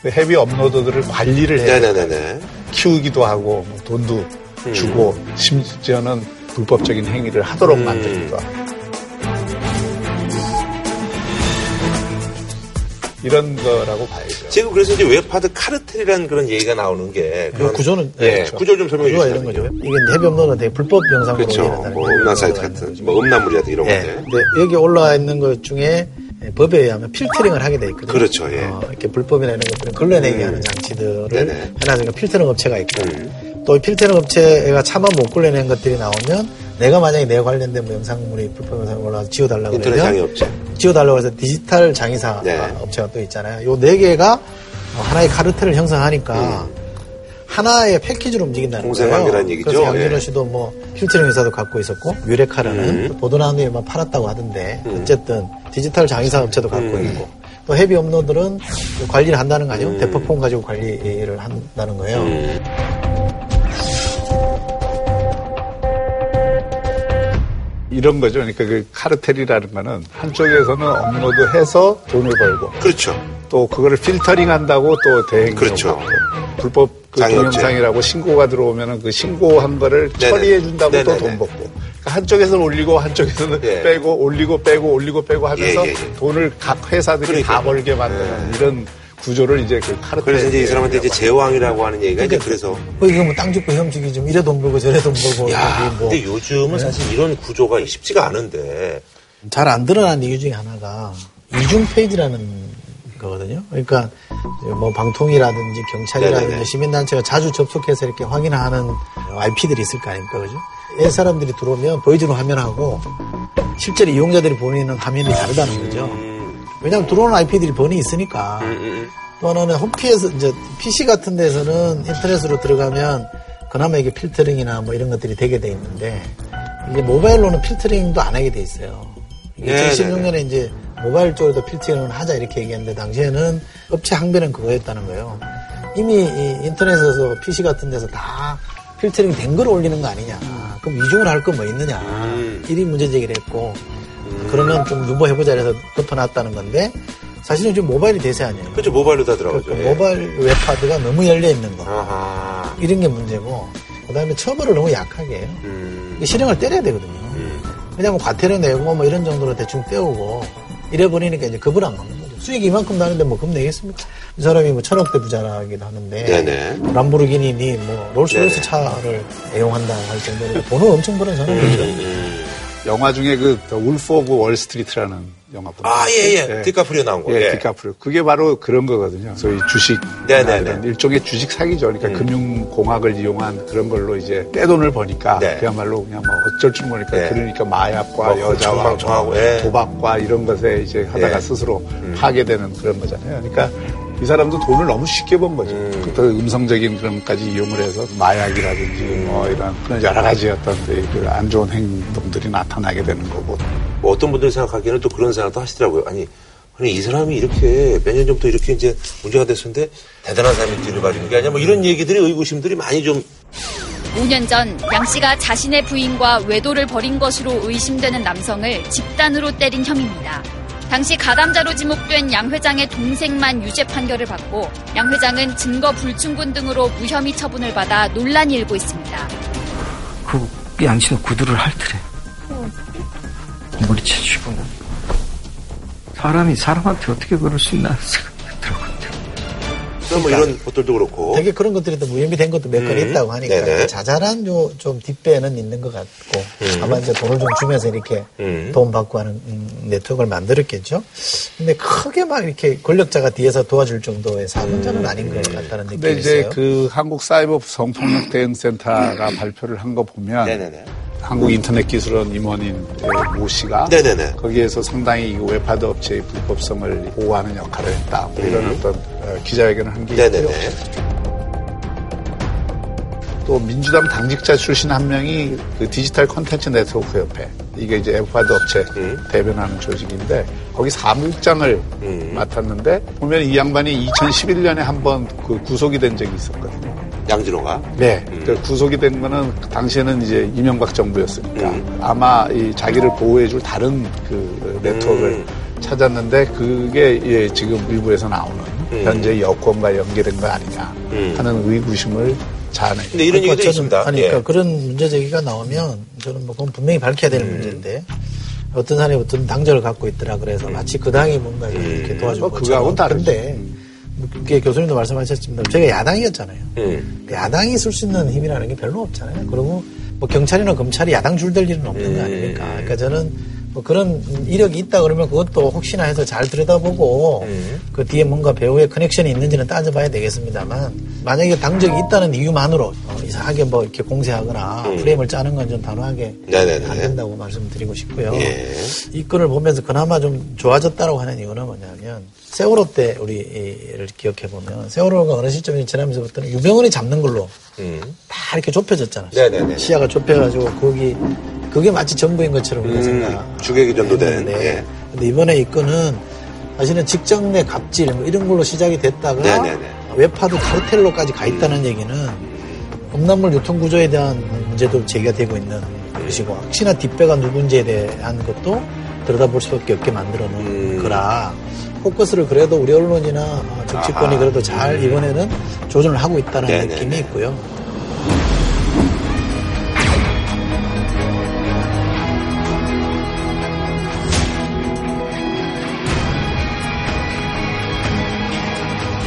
그 heavy uploader들을 관리를 해야 돼요. 네네네네. 키우기도 하고 뭐 돈도 음. 주고 심지어는 불법적인 행위를 하도록 음. 만들기도 하고 이런 거라고 봐야죠. 지금 그래서 이제 웹하드 카르텔이라는 그런 얘기가 나오는 게그 구조는 예, 네, 그렇죠. 구조 좀 설명해 주시면 이런 거죠. 이게 업로드가 되게 불법 영상으로 그렇죠. 뭐 음란 사이트 같은 뭐 음란물이라든 이런 예. 건데. 근데 여기 올라와 있는 것 중에 법에 의하면 필터링을 하게 돼 있거든요. 그렇죠, 예. 어, 이렇게 불법이나 이런 것들을 걸러내게 하는 장치들을 네네. 음. 해놔서 필터링 업체가 있고 또이 필터링 업체가 차마 못 걸러내는 것들이 나오면 내가 만약에 내 관련된 뭐 영상물이 불법 영상이 올라와서 지워달라고 인터넷 장의 업체. 지워달라고 해서 디지털 장의사 네. 업체가 또 있잖아요. 요 네 개가 하나의 카르텔을 형성하니까 하나의 패키지로 움직인다는 거예요. 그래서 양진호 예. 씨도 뭐 필터링 회사도 갖고 있었고 뮤레카라는 음. 보도 나온 뒤에만 팔았다고 하던데 어쨌든 디지털 장의사 업체도 갖고 음. 있고 또 heavy uploader는 관리를 한다는 거 아니에요? 대포폰 가지고 관리를 한다는 거예요. 이런 거죠. 그러니까 그 카르텔이라는 거는 한쪽에서는 업로드 해서 돈을 벌고 그렇죠. 또 그거를 필터링 한다고 또 대행 그렇죠. 불법 그. 동영상이라고 신고가 들어오면은 그 신고한 거를. 처리해 준다고 또. 돈 벌고 그러니까 한쪽에서는 올리고 한쪽에서는 예. 빼고 올리고 빼고 올리고 빼고 하면서 예, 예, 예. 돈을 각 회사들이 다 그러니까요. 벌게 만드는 이런 구조를 이제 그 카르텔 그래서 이제 이 사람한테 이제 제왕이라고 하는 얘기가 이제 그래서 뭐 이거 뭐땅 죽고 형 죽이 좀 이래 돈 벌고 저래 돈 벌고 야, 뭐 근데 요즘은 사실 이런 구조가 쉽지가 않은데 잘 안 드러난 이유 중에 하나가 이중 페이지라는 거거든요. 그러니까 뭐 방통이라든지 경찰이라든지 네네네. 시민단체가 자주 접속해서 이렇게 확인하는 IP들이 있을 거 아닙니까, 그죠? 옛 사람들이 들어오면 보여주는 화면하고 실제로 이용자들이 보이는 화면이 다르다는 거죠. 왜냐하면 들어오는 IP들이 번이 있으니까. 또 하나는 홈피에서 이제 PC 같은 데서는 인터넷으로 들어가면 그나마 이게 필터링이나 뭐 이런 것들이 되게 돼 있는데 이제 모바일로는 필터링도 안 하게 돼 있어요. 네, 2016년에 이제 모바일 쪽으로도 필터링을 하자 이렇게 얘기했는데 당시에는 업체 항변은 그거였다는 거예요. 이미 이 인터넷에서 PC 같은 데서 다 필터링 된 걸 올리는 거 아니냐. 그럼 이중을 할 거 뭐 있느냐. 이리 문제 제기를 했고 그러면 좀 유보해보자 해서 덮어놨다는 건데 사실은 지금 모바일이 대세 아니에요. 그렇죠 모바일로 다 들어가죠. 그러니까 예. 모바일 웹하드가 너무 열려 있는 거. 아하. 이런 게 문제고 그다음에 처벌을 너무 약하게 해요. 음. 실형을 때려야 되거든요. 그냥 뭐 과태료 내고 뭐 이런 정도로 대충 떼우고 이래 버리니까 이제 급을 안 먹는 거죠. 수익이 이만큼 나는데 뭐 급 내겠습니까? 이 사람이 뭐 천억대 부자라기도 하는데 네네. 람보르기니니 뭐 롤스로이스. 차를 애용한다 할 정도로 돈을 엄청 버는 사람이죠. 음. 영화 중에 그 울프 오브 월스트리트라는 영화 보면 아, 예, 예. 디카프리오 나온 거. 예, 예. 디카프리오. 그게 바로 그런 거거든요. 소위 주식 네네네. 이런 일종의 주식 사기죠. 그러니까 금융공학을 이용한 그런 걸로 이제 떼돈을 버니까 네. 그야말로 그냥 뭐 어쩔 줄 모르니까 네. 그러니까 마약과 뭐 여자와 뭐 예. 도박과 이런 것에 이제 하다가 예. 스스로 파괴되는 그런 거잖아요. 그러니까 이 사람도 돈을 너무 쉽게 번 거죠. 그 음성적인 그런 것까지 이용을 해서 마약이라든지 뭐 이런 그런 여러 가지 어떤 그안 좋은 행동들이 나타나게 되는 거고. 뭐 어떤 분들이 생각하기에는 또 그런 생각도 하시더라고요. 아니, 아니 이 사람이 이렇게 몇 년 전부터 이렇게 이제 문제가 됐었는데 대단한 사람이 뒤를 봐주는 게 아니야. 뭐 이런 얘기들이 의구심들이 많이 좀 5년 전 양 씨가 자신의 부인과 외도를 벌인 것으로 의심되는 남성을 집단으로 때린 혐의입니다. 당시 가담자로 지목된 양 회장의 동생만 유죄 판결을 받고 양 회장은 증거 불충분 등으로 무혐의 처분을 받아 논란이 일고 있습니다. 그 양씨는 구두를 핥으래. 머리채 쥐고. 사람이 사람한테 어떻게 그럴 수 있나. 뭐 이런 것들도 그렇고. 되게 그런 것들이 또 무혐의 된 것도 몇건 음. 있다고 하니까 네네. 자잘한 요, 좀 뒷배는 있는 것 같고 음. 아마 이제 돈을 좀 주면서 이렇게 음. 돈 받고 하는 음, 네트워크를 만들었겠죠. 근데 크게 막 이렇게 권력자가 뒤에서 도와줄 정도의 사건자는 아닌 것 같다는 근데 느낌이 이제 있어요. 그 한국 사이버 성폭력 대응 센터가 발표를 한 거 보면 네네네. 한국 인터넷 기술원 임원인 모 씨가 네네네. 거기에서 상당히 이 웹하드 업체의 불법성을 보호하는 역할을 했다. 뭐 이런 음. 어떤 어, 기자회견을 한 게. 있고요. 또 민주당 당직자 출신 한 명이 그 디지털 콘텐츠 네트워크 협회 이게 이제 웹하드 업체 대변하는 조직인데 거기 사무국장을 맡았는데 보면 이 양반이 2011년에 한번 그 구속이 된 적이 있었거든요. 양진호가? 네. 그 구속이 된 거는 당시에는 이제 이명박 정부였으니까 아마 이 자기를 보호해줄 다른 그 네트워크를 찾았는데 그게 예, 지금 일부에서 나오는 음. 현재 여권과 연계된 거 아니냐 하는 의구심을 자아내. 근데 이런 얘기도 있습니다. 아니, 그러니까 예. 그런 문제 제기가 나오면 저는 뭐 그건 분명히 밝혀야 될 음. 문제인데 어떤 사람이 어떤 당적을 갖고 있더라 그래서 마치 그 당이 뭔가 이렇게 도와주고 뭐 그거하고는. 근데 그게 교수님도 말씀하셨지만 저희가 야당이었잖아요. 음. 야당이 쓸 수 있는 힘이라는 게 별로 없잖아요. 그리고 뭐 경찰이나 검찰이 야당 줄댈 일은 없는 거 아닙니까? 그러니까 저는 뭐 그런 이력이 있다 그러면 그것도 혹시나 해서 잘 들여다보고 그 뒤에 뭔가 배우의 커넥션이 있는지는 따져봐야 되겠습니다만 만약에 당적이 있다는 이유만으로 어, 이상하게 뭐 이렇게 공세하거나 음. 프레임을 짜는 건 좀 단호하게 네네네. 안 된다고 말씀드리고 싶고요. 예. 이 건을 보면서 그나마 좀 좋아졌다고 하는 이유는 뭐냐면 세월호 때 우리를 기억해 보면 세월호가 어느 시점이 지나면서부터는 유병원이 잡는 걸로 음. 다 이렇게 좁혀졌잖아요. 네네네. 시야가 좁혀가지고 거기 그게 마치 전부인 것처럼 우리가 생각. 음, 주객이 전도된. 네. 예. 근데 이번에 이 건은 사실은 직장 내 갑질 뭐 이런 걸로 시작이 됐다가 네네네. 외파도 카르텔로까지 가 있다는 얘기는 음란물 유통 구조에 대한 문제도 제기가 되고 있는 것이고 혹시나 뒷배가 누군지에 대한 것도 들여다볼 수밖에 없게 만들어 놓은 음. 거라 포커스를 그래도 우리 언론이나 어, 정치권이 아하. 그래도 잘 이번에는 조준을 하고 있다는 네네네. 느낌이 있고요.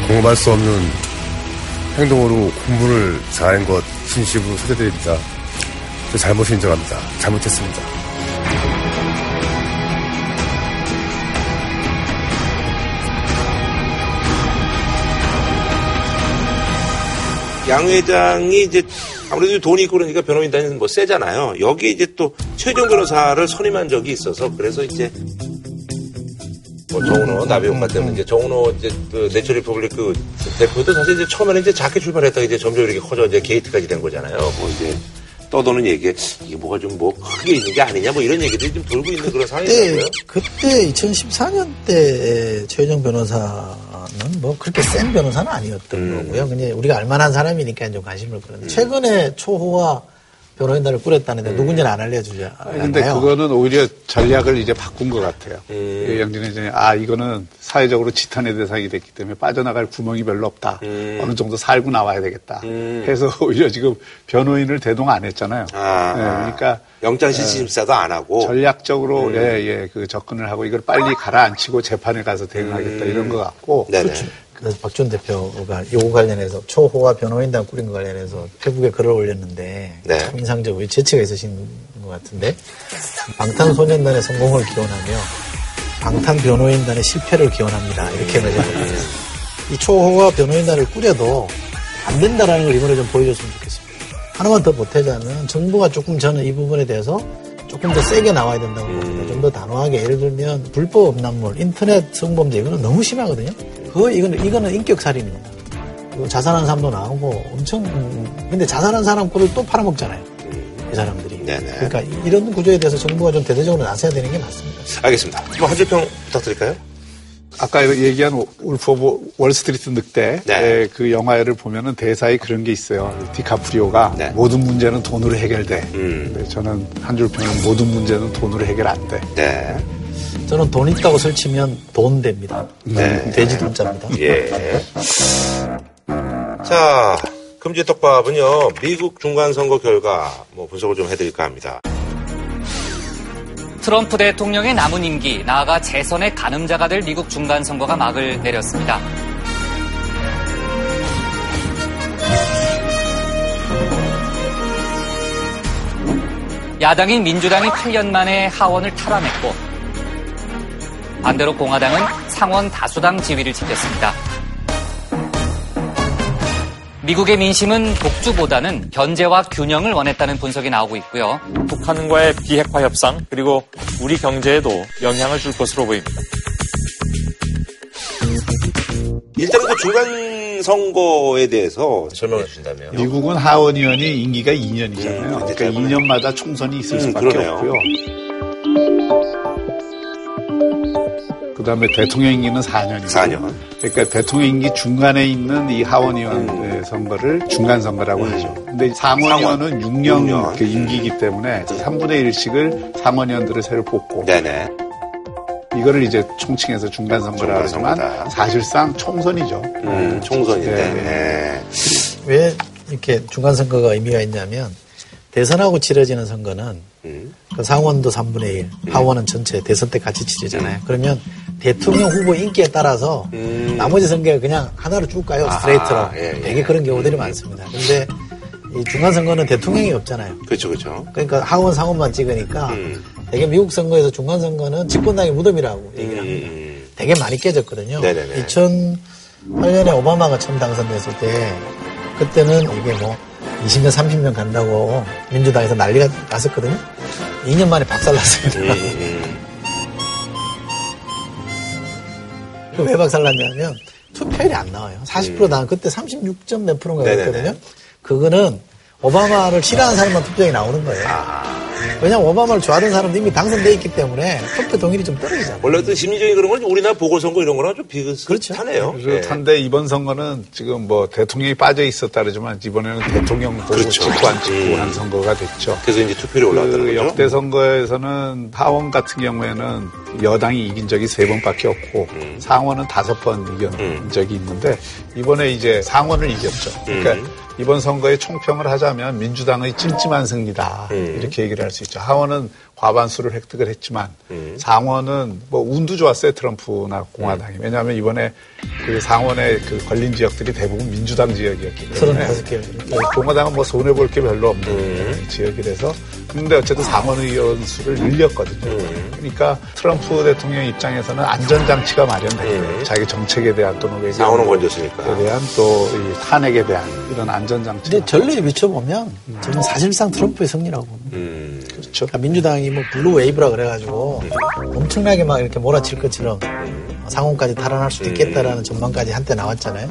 공감할 수 없는 행동으로 공부를 잘한 것 진심으로 사죄드립니다. 제 잘못을 인정합니다. 잘못했습니다. 양 회장이 이제 아무래도 돈이 있고 그러니까 변호인단이 뭐 세잖아요. 여기 이제 또 최종 변호사를 선임한 적이 있어서 그래서 이제 뭐 정은호 나비 효과 때문에 이제 정은호 이제 그 내처리 퍼블릭 그 대표도 사실 이제 처음에는 이제 작게 출발했다가 이제 점점 이렇게 커져 이제 게이트까지 된 거잖아요. 뭐 이제 떠도는 얘기 이게 뭐가 좀 뭐 크게 있는 게 아니냐 뭐 이런 얘기들이 좀 돌고 있는 그런 상황이더라고요. 그때 2014년 때 최혜정 변호사는 뭐 그렇게 센 변호사는 아니었던 음. 거고요. 근데 우리가 알만한 사람이니까 좀 관심을 끌었는데 최근에 초호와 변호인단을 꾸렸다는데 누군지는 안 알려주지 아니, 근데? 그거는 오히려 전략을 이제 바꾼 것 같아요. 음. 예, 양진 회장이 아 이거는 사회적으로 지탄의 대상이 됐기 때문에 빠져나갈 구멍이 별로 없다. 음. 어느 정도 살고 나와야 되겠다. 해서 오히려 지금 변호인을 대동 안 했잖아요. 아, 예, 그러니까 영장 실질심사도 안 하고 전략적으로 음. 예, 예, 그 접근을 하고 이걸 빨리 가라앉히고 재판에 가서 대응하겠다 이런 것 같고. 음. 네네. 그 박준 대표가 요거 관련해서 초호와 변호인단 꾸린 거 관련해서 페북에 글을 올렸는데 네. 참 인상적으로 재치가 있으신 것 같은데 방탄소년단의 성공을 기원하며 방탄 변호인단의 실패를 기원합니다 이렇게 말했거든요. 이 초호와 변호인단을 꾸려도 안 된다라는 걸 이번에 좀 보여줬으면 좋겠습니다. 하나만 더 보태자면 정부가 조금 저는 이 부분에 대해서 조금 더 세게 나와야 된다고 봅니다. 좀더 단호하게 예를 들면 불법 음란물, 인터넷 성범죄 이거는 너무 심하거든요. 그거 이거는 이거는 인격 살인입니다. 그리고 자살한 사람도 나오고 엄청 음, 근데 자살한 사람 거를 또 팔아먹잖아요. 이 사람들이. 그러니까 이런 구조에 대해서 정부가 좀 대대적으로 나서야 되는 게 맞습니다. 알겠습니다. 뭐 한줄평 부탁드릴까요? 아까 얘기한 울프 오브 월스트리트 늑대 네. 에, 그 영화를 보면은 대사에 그런 게 있어요. 디카프리오가 네. 모든 문제는 돈으로 해결돼. 음. 근데 저는 한줄 평은 모든 문제는 돈으로 해결 안 돼. 네. 저는 돈 있다고 설치면 돈 됩니다. 네. 돼지 돈자입니다. 예. 자, 금주 떡밥은요, 미국 중간선거 결과 뭐 분석을 좀 해드릴까 합니다. 트럼프 대통령의 남은 임기, 나아가 재선의 가늠자가 될 미국 중간선거가 막을 내렸습니다. 야당인 민주당이 8년 만에 하원을 탈환했고 반대로 공화당은 상원 다수당 지위를 지켰습니다. 미국의 민심은 독주보다는 견제와 균형을 원했다는 분석이 나오고 있고요. 북한과의 비핵화 협상 그리고 우리 경제에도 영향을 줄 것으로 보입니다. 일단은 그 중간 선거에 대해서 설명해 주신다면. 미국은 하원 의원이 임기가 2년이잖아요. 음, 그러니까 2년마다 총선이 있을 음, 수밖에 그러네요. 없고요. 그다음에 대통령 임기는 4년이고. 4년. 그러니까 대통령 임기 중간에 있는 이 하원 의원 선거를 중간 선거라고 하죠. 근데 상원 의원은 6년, 년. 그 임기이기 때문에 3분의 1씩을 상원 의원들을 새로 뽑고 네네. 이거를 이제 총칭해서 중간 선거라 중간 하지만. 사실상 총선이죠. 음, 총선인데. 네. 네. 왜 이렇게 중간 선거가 의미가 있냐면 대선하고 치러지는 선거는 그 상원도 3분의 1, 하원은 전체 대선 때 같이 치르잖아요. 그러면 대통령 후보 인기에 따라서 나머지 선거가 그냥 하나로 쭉 가요. 스트레이트로. 예, 예. 되게 그런 경우들이 많습니다. 근데 이 중간 선거는 대통령이 없잖아요. 그렇죠, 그렇죠. 그러니까 하원 상원만 찍으니까 되게 미국 선거에서 중간 선거는 집권당의 무덤이라고 얘기를 합니다. 되게 많이 깨졌거든요. 네네네. 2008년에 오바마가 처음 당선됐을 때 그때는 이게 뭐 20년, 30년 간다고 민주당에서 난리가 났었거든요. 2년 만에 박살났어요. 음, 왜 박살났냐면 투표율이 안 나와요. 40% 당, 그때 36점 몇 프로인가. 그랬거든요. 그거는 오바마를 싫어하는 사람만 투표에 나오는 거예요. 왜냐면 오바마를 좋아하는 사람도 이미 당선돼 있기 때문에 투표 동의율이 좀 떨어지잖아요. 원래 어떤 심리적인 그런 건 우리나라 보궐선거 이런 거랑 좀 비슷하네요. 그래서 네. 탄데 이번 선거는 지금 뭐 대통령이 빠져 있었다 그러지만 이번에는 대통령 보고 그렇죠. 찍고 안 찍고 음. 한 선거가 됐죠. 그래서 이제 투표율이 올라왔다는 그 거죠. 역대 선거에서는 하원 같은 경우에는 여당이 이긴 적이 세 번밖에 없고 음. 상원은 다섯 번 이긴 적이 있는데 이번에 이제 상원을 이겼죠. 그러니까 음. 이번 선거에 총평을 하자면 민주당의 찜찜한 승리다 음. 이렇게 얘기를 할 수 있죠. 하원은 과반수를 획득을 했지만 상원은 뭐 운도 좋았어요 트럼프나 공화당이 왜냐하면 이번에 그 상원의 그 걸린 지역들이 대부분 민주당 지역이었기 때문에 35개. 공화당은 뭐 손해 볼 게 별로 없는 지역이라서 근데 어쨌든 상원 의원 수를 늘렸거든요. 그러니까 트럼프 대통령 입장에서는 안전 장치가 마련됐어요. 자기 정책에 대한 또는 상원은 건졌으니까. 에 대한 또이 탄핵에 대한 이런 안전 장치. 근데 전례에 비춰보면 저는 사실상 트럼프의 승리라고 봅니다. 그렇죠. 그러니까 민주당이 뭐 blue wave라 그래가지고 엄청나게 막 이렇게 몰아칠 것처럼 상원까지 탈환할 수도 있겠다라는 전망까지 한때 나왔잖아요.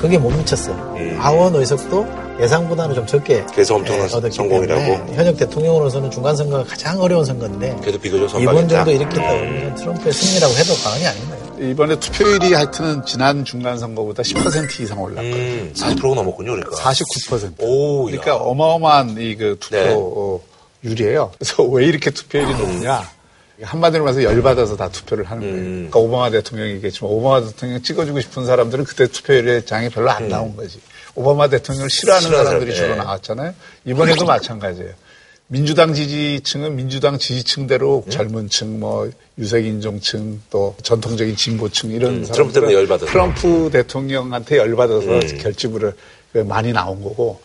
그게 못 미쳤어요. 하원 의석도 예상보다는 좀 적게 그래서 엄청난 예, 성공이라고? 현역 대통령으로서는 중간 선거가 가장 어려운 선거인데 그래도 비교적 선방이다. 이번 정도 이렇게 했다 그러면 트럼프의 승리라고 해도 과언이 아닌 거예요. 이번에 투표율이 하여튼 지난 중간 선거보다 10% 이상 올랐거든요. 음, 40%가 넘었군요, 그러니까. 49%. 오, 그러니까 어마어마한 이그 네. 투표 율이에요. 그래서 왜 이렇게 투표율이 높냐? 한마디로 말해서 열받아서 다 투표를 하는 거예요. 음. 그러니까 오바마 대통령이겠지만 오바마 대통령 찍어주고 싶은 사람들은 그때 투표율의 장이 별로 안 나온 거지. 오바마 대통령을 싫어하는 사람들이 사람, 주로 예. 나왔잖아요. 이번에도 마찬가지예요. 민주당 지지층은 민주당 지지층대로 음? 젊은 층, 뭐 유색인종층, 또 전통적인 진보층 이런 음, 열받아서. 트럼프 대통령한테 열받아서 음. 결집을 그 많이 나온 거고 또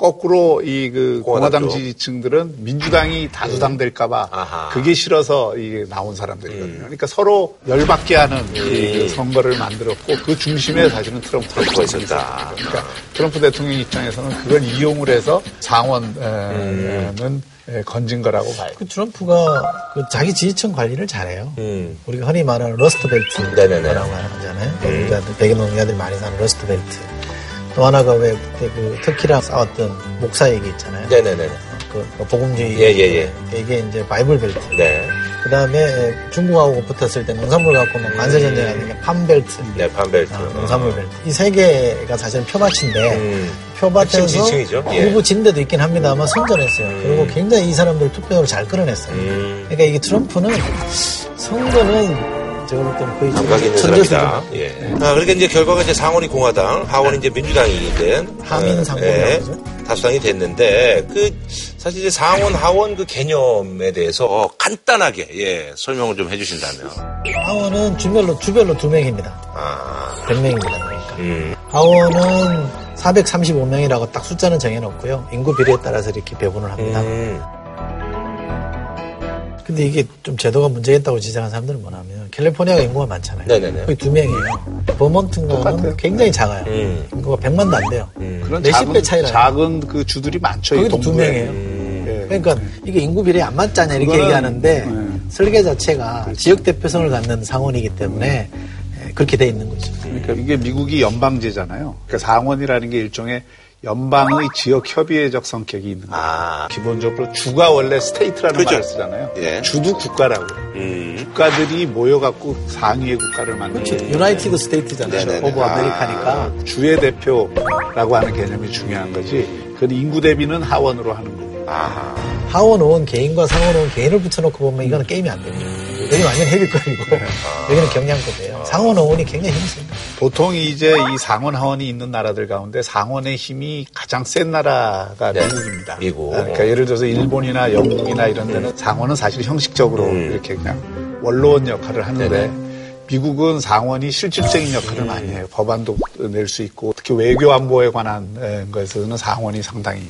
거꾸로 이 그 공화당. 지지층들은 민주당이 다수당 될까봐 아하. 그게 싫어서 이게 나온 사람들이거든요. 음. 그러니까 서로 열받게 하는 이그 선거를 만들었고 그 중심에 사실은 트럼프 트럼프가 있었다. 그러니까 트럼프 대통령 입장에서는 그걸 이용을 해서 상원은 에, 건진 거라고 봐요. 그 트럼프가 그 자기 지지층 관리를 잘해요. 음. 우리가 흔히 말하는 rust belt라고 네네네. 하잖아요. 노동자들, 백인 노동자들이 많이 사는 rust belt. 또 하나가 왜 그때 그 터키랑 싸웠던 목사 얘기 있잖아요. 네네네. 그 복음주의. 예, 예, 이게 이제 바이블 벨트. 네. 그 다음에 중국하고 붙었을 때 농산물 갖고 막 관세전쟁 하는 게 판벨트. 네, 판벨트. 농산물 벨트. 이 세 개가 사실은 표밭인데, 음. 표밭에서. 예. 일부 진 데도 있긴 합니다만 선전했어요. 그리고 굉장히 이 사람들 투표율을 잘 끌어냈어요. 음. 그러니까 이게 트럼프는 선거는 제가 볼 때는 거의 감각 있는. 사람이다. 예. 아, 그러니까 이제 결과가 이제 상원이 공화당, 하원이 이제 민주당이 된 하민 어, 상공이라고 예? 다수당이 됐는데 그 사실 이제 상원 하원 그 개념에 대해서 어, 간단하게 예, 설명을 좀 해주신다면. 하원은 주별로 주별로 두 명입니다. 아, 100명입니다. 그러니까. 음, 하원은 435명이라고 딱 숫자는 정해놓고요. 인구 비례에 따라서 이렇게 배분을 합니다. 음, 근데 이게 좀 제도가 문제있다고 지적하는 사람들은 뭐냐면 캘리포니아가 인구가 많잖아요. 네네네. 거의 두 명이에요. 버몬트가는 굉장히 작아요. 음. 인구가 100만도 안 돼요. 그런 몇십 작은, 배 차이 나요. 작은 그 주들이 많죠. 이 거기도 두. 명이에요. 예. 그러니까 이게 인구 비례 안 맞잖냐 이렇게 얘기하는데 네. 설계 자체가 지역 대표성을 갖는 상원이기 때문에 에, 그렇게 돼 있는 거죠. 그러니까 이게 미국이 연방제잖아요. 그러니까 상원이라는 게 일종의 연방의 지역 협의회적 성격이 있는 거예요. 아. 기본적으로 주가 원래 state라는 그렇죠. 말을 쓰잖아요. 예. 주도 국가라고. 음. 국가들이 모여갖고 상위의 국가를 만드는 그렇죠. United States잖아요. of America니까. 주의 대표라고 하는 개념이 중요한 거지. 그건 인구 대비는 하원으로 하는 거예요. 하원 의원 개인과 상원 의원 개인을 붙여놓고 보면 이거는 게임이 안 됩니다. 여기 완전 헤비급이고 여기는 경량급이에요. 상원 의원이 굉장히 힘이 셉니다. 보통 이제 이 상원 하원이 있는 나라들 가운데 상원의 힘이 가장 센 나라가 미국입니다. 미국. 그러니까 예를 들어서 일본이나 영국이나 이런 데는 상원은 사실 형식적으로 이렇게 그냥 원로원 역할을 하는데 미국은 상원이 실질적인 역할을 많이 해요. 법안도 낼 수 있고 특히 외교 안보에 관한 에, 것에서는 상원이 상당히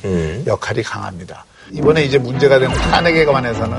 역할이 강합니다. 이번에 이제 문제가 되는 탄핵에 관해서는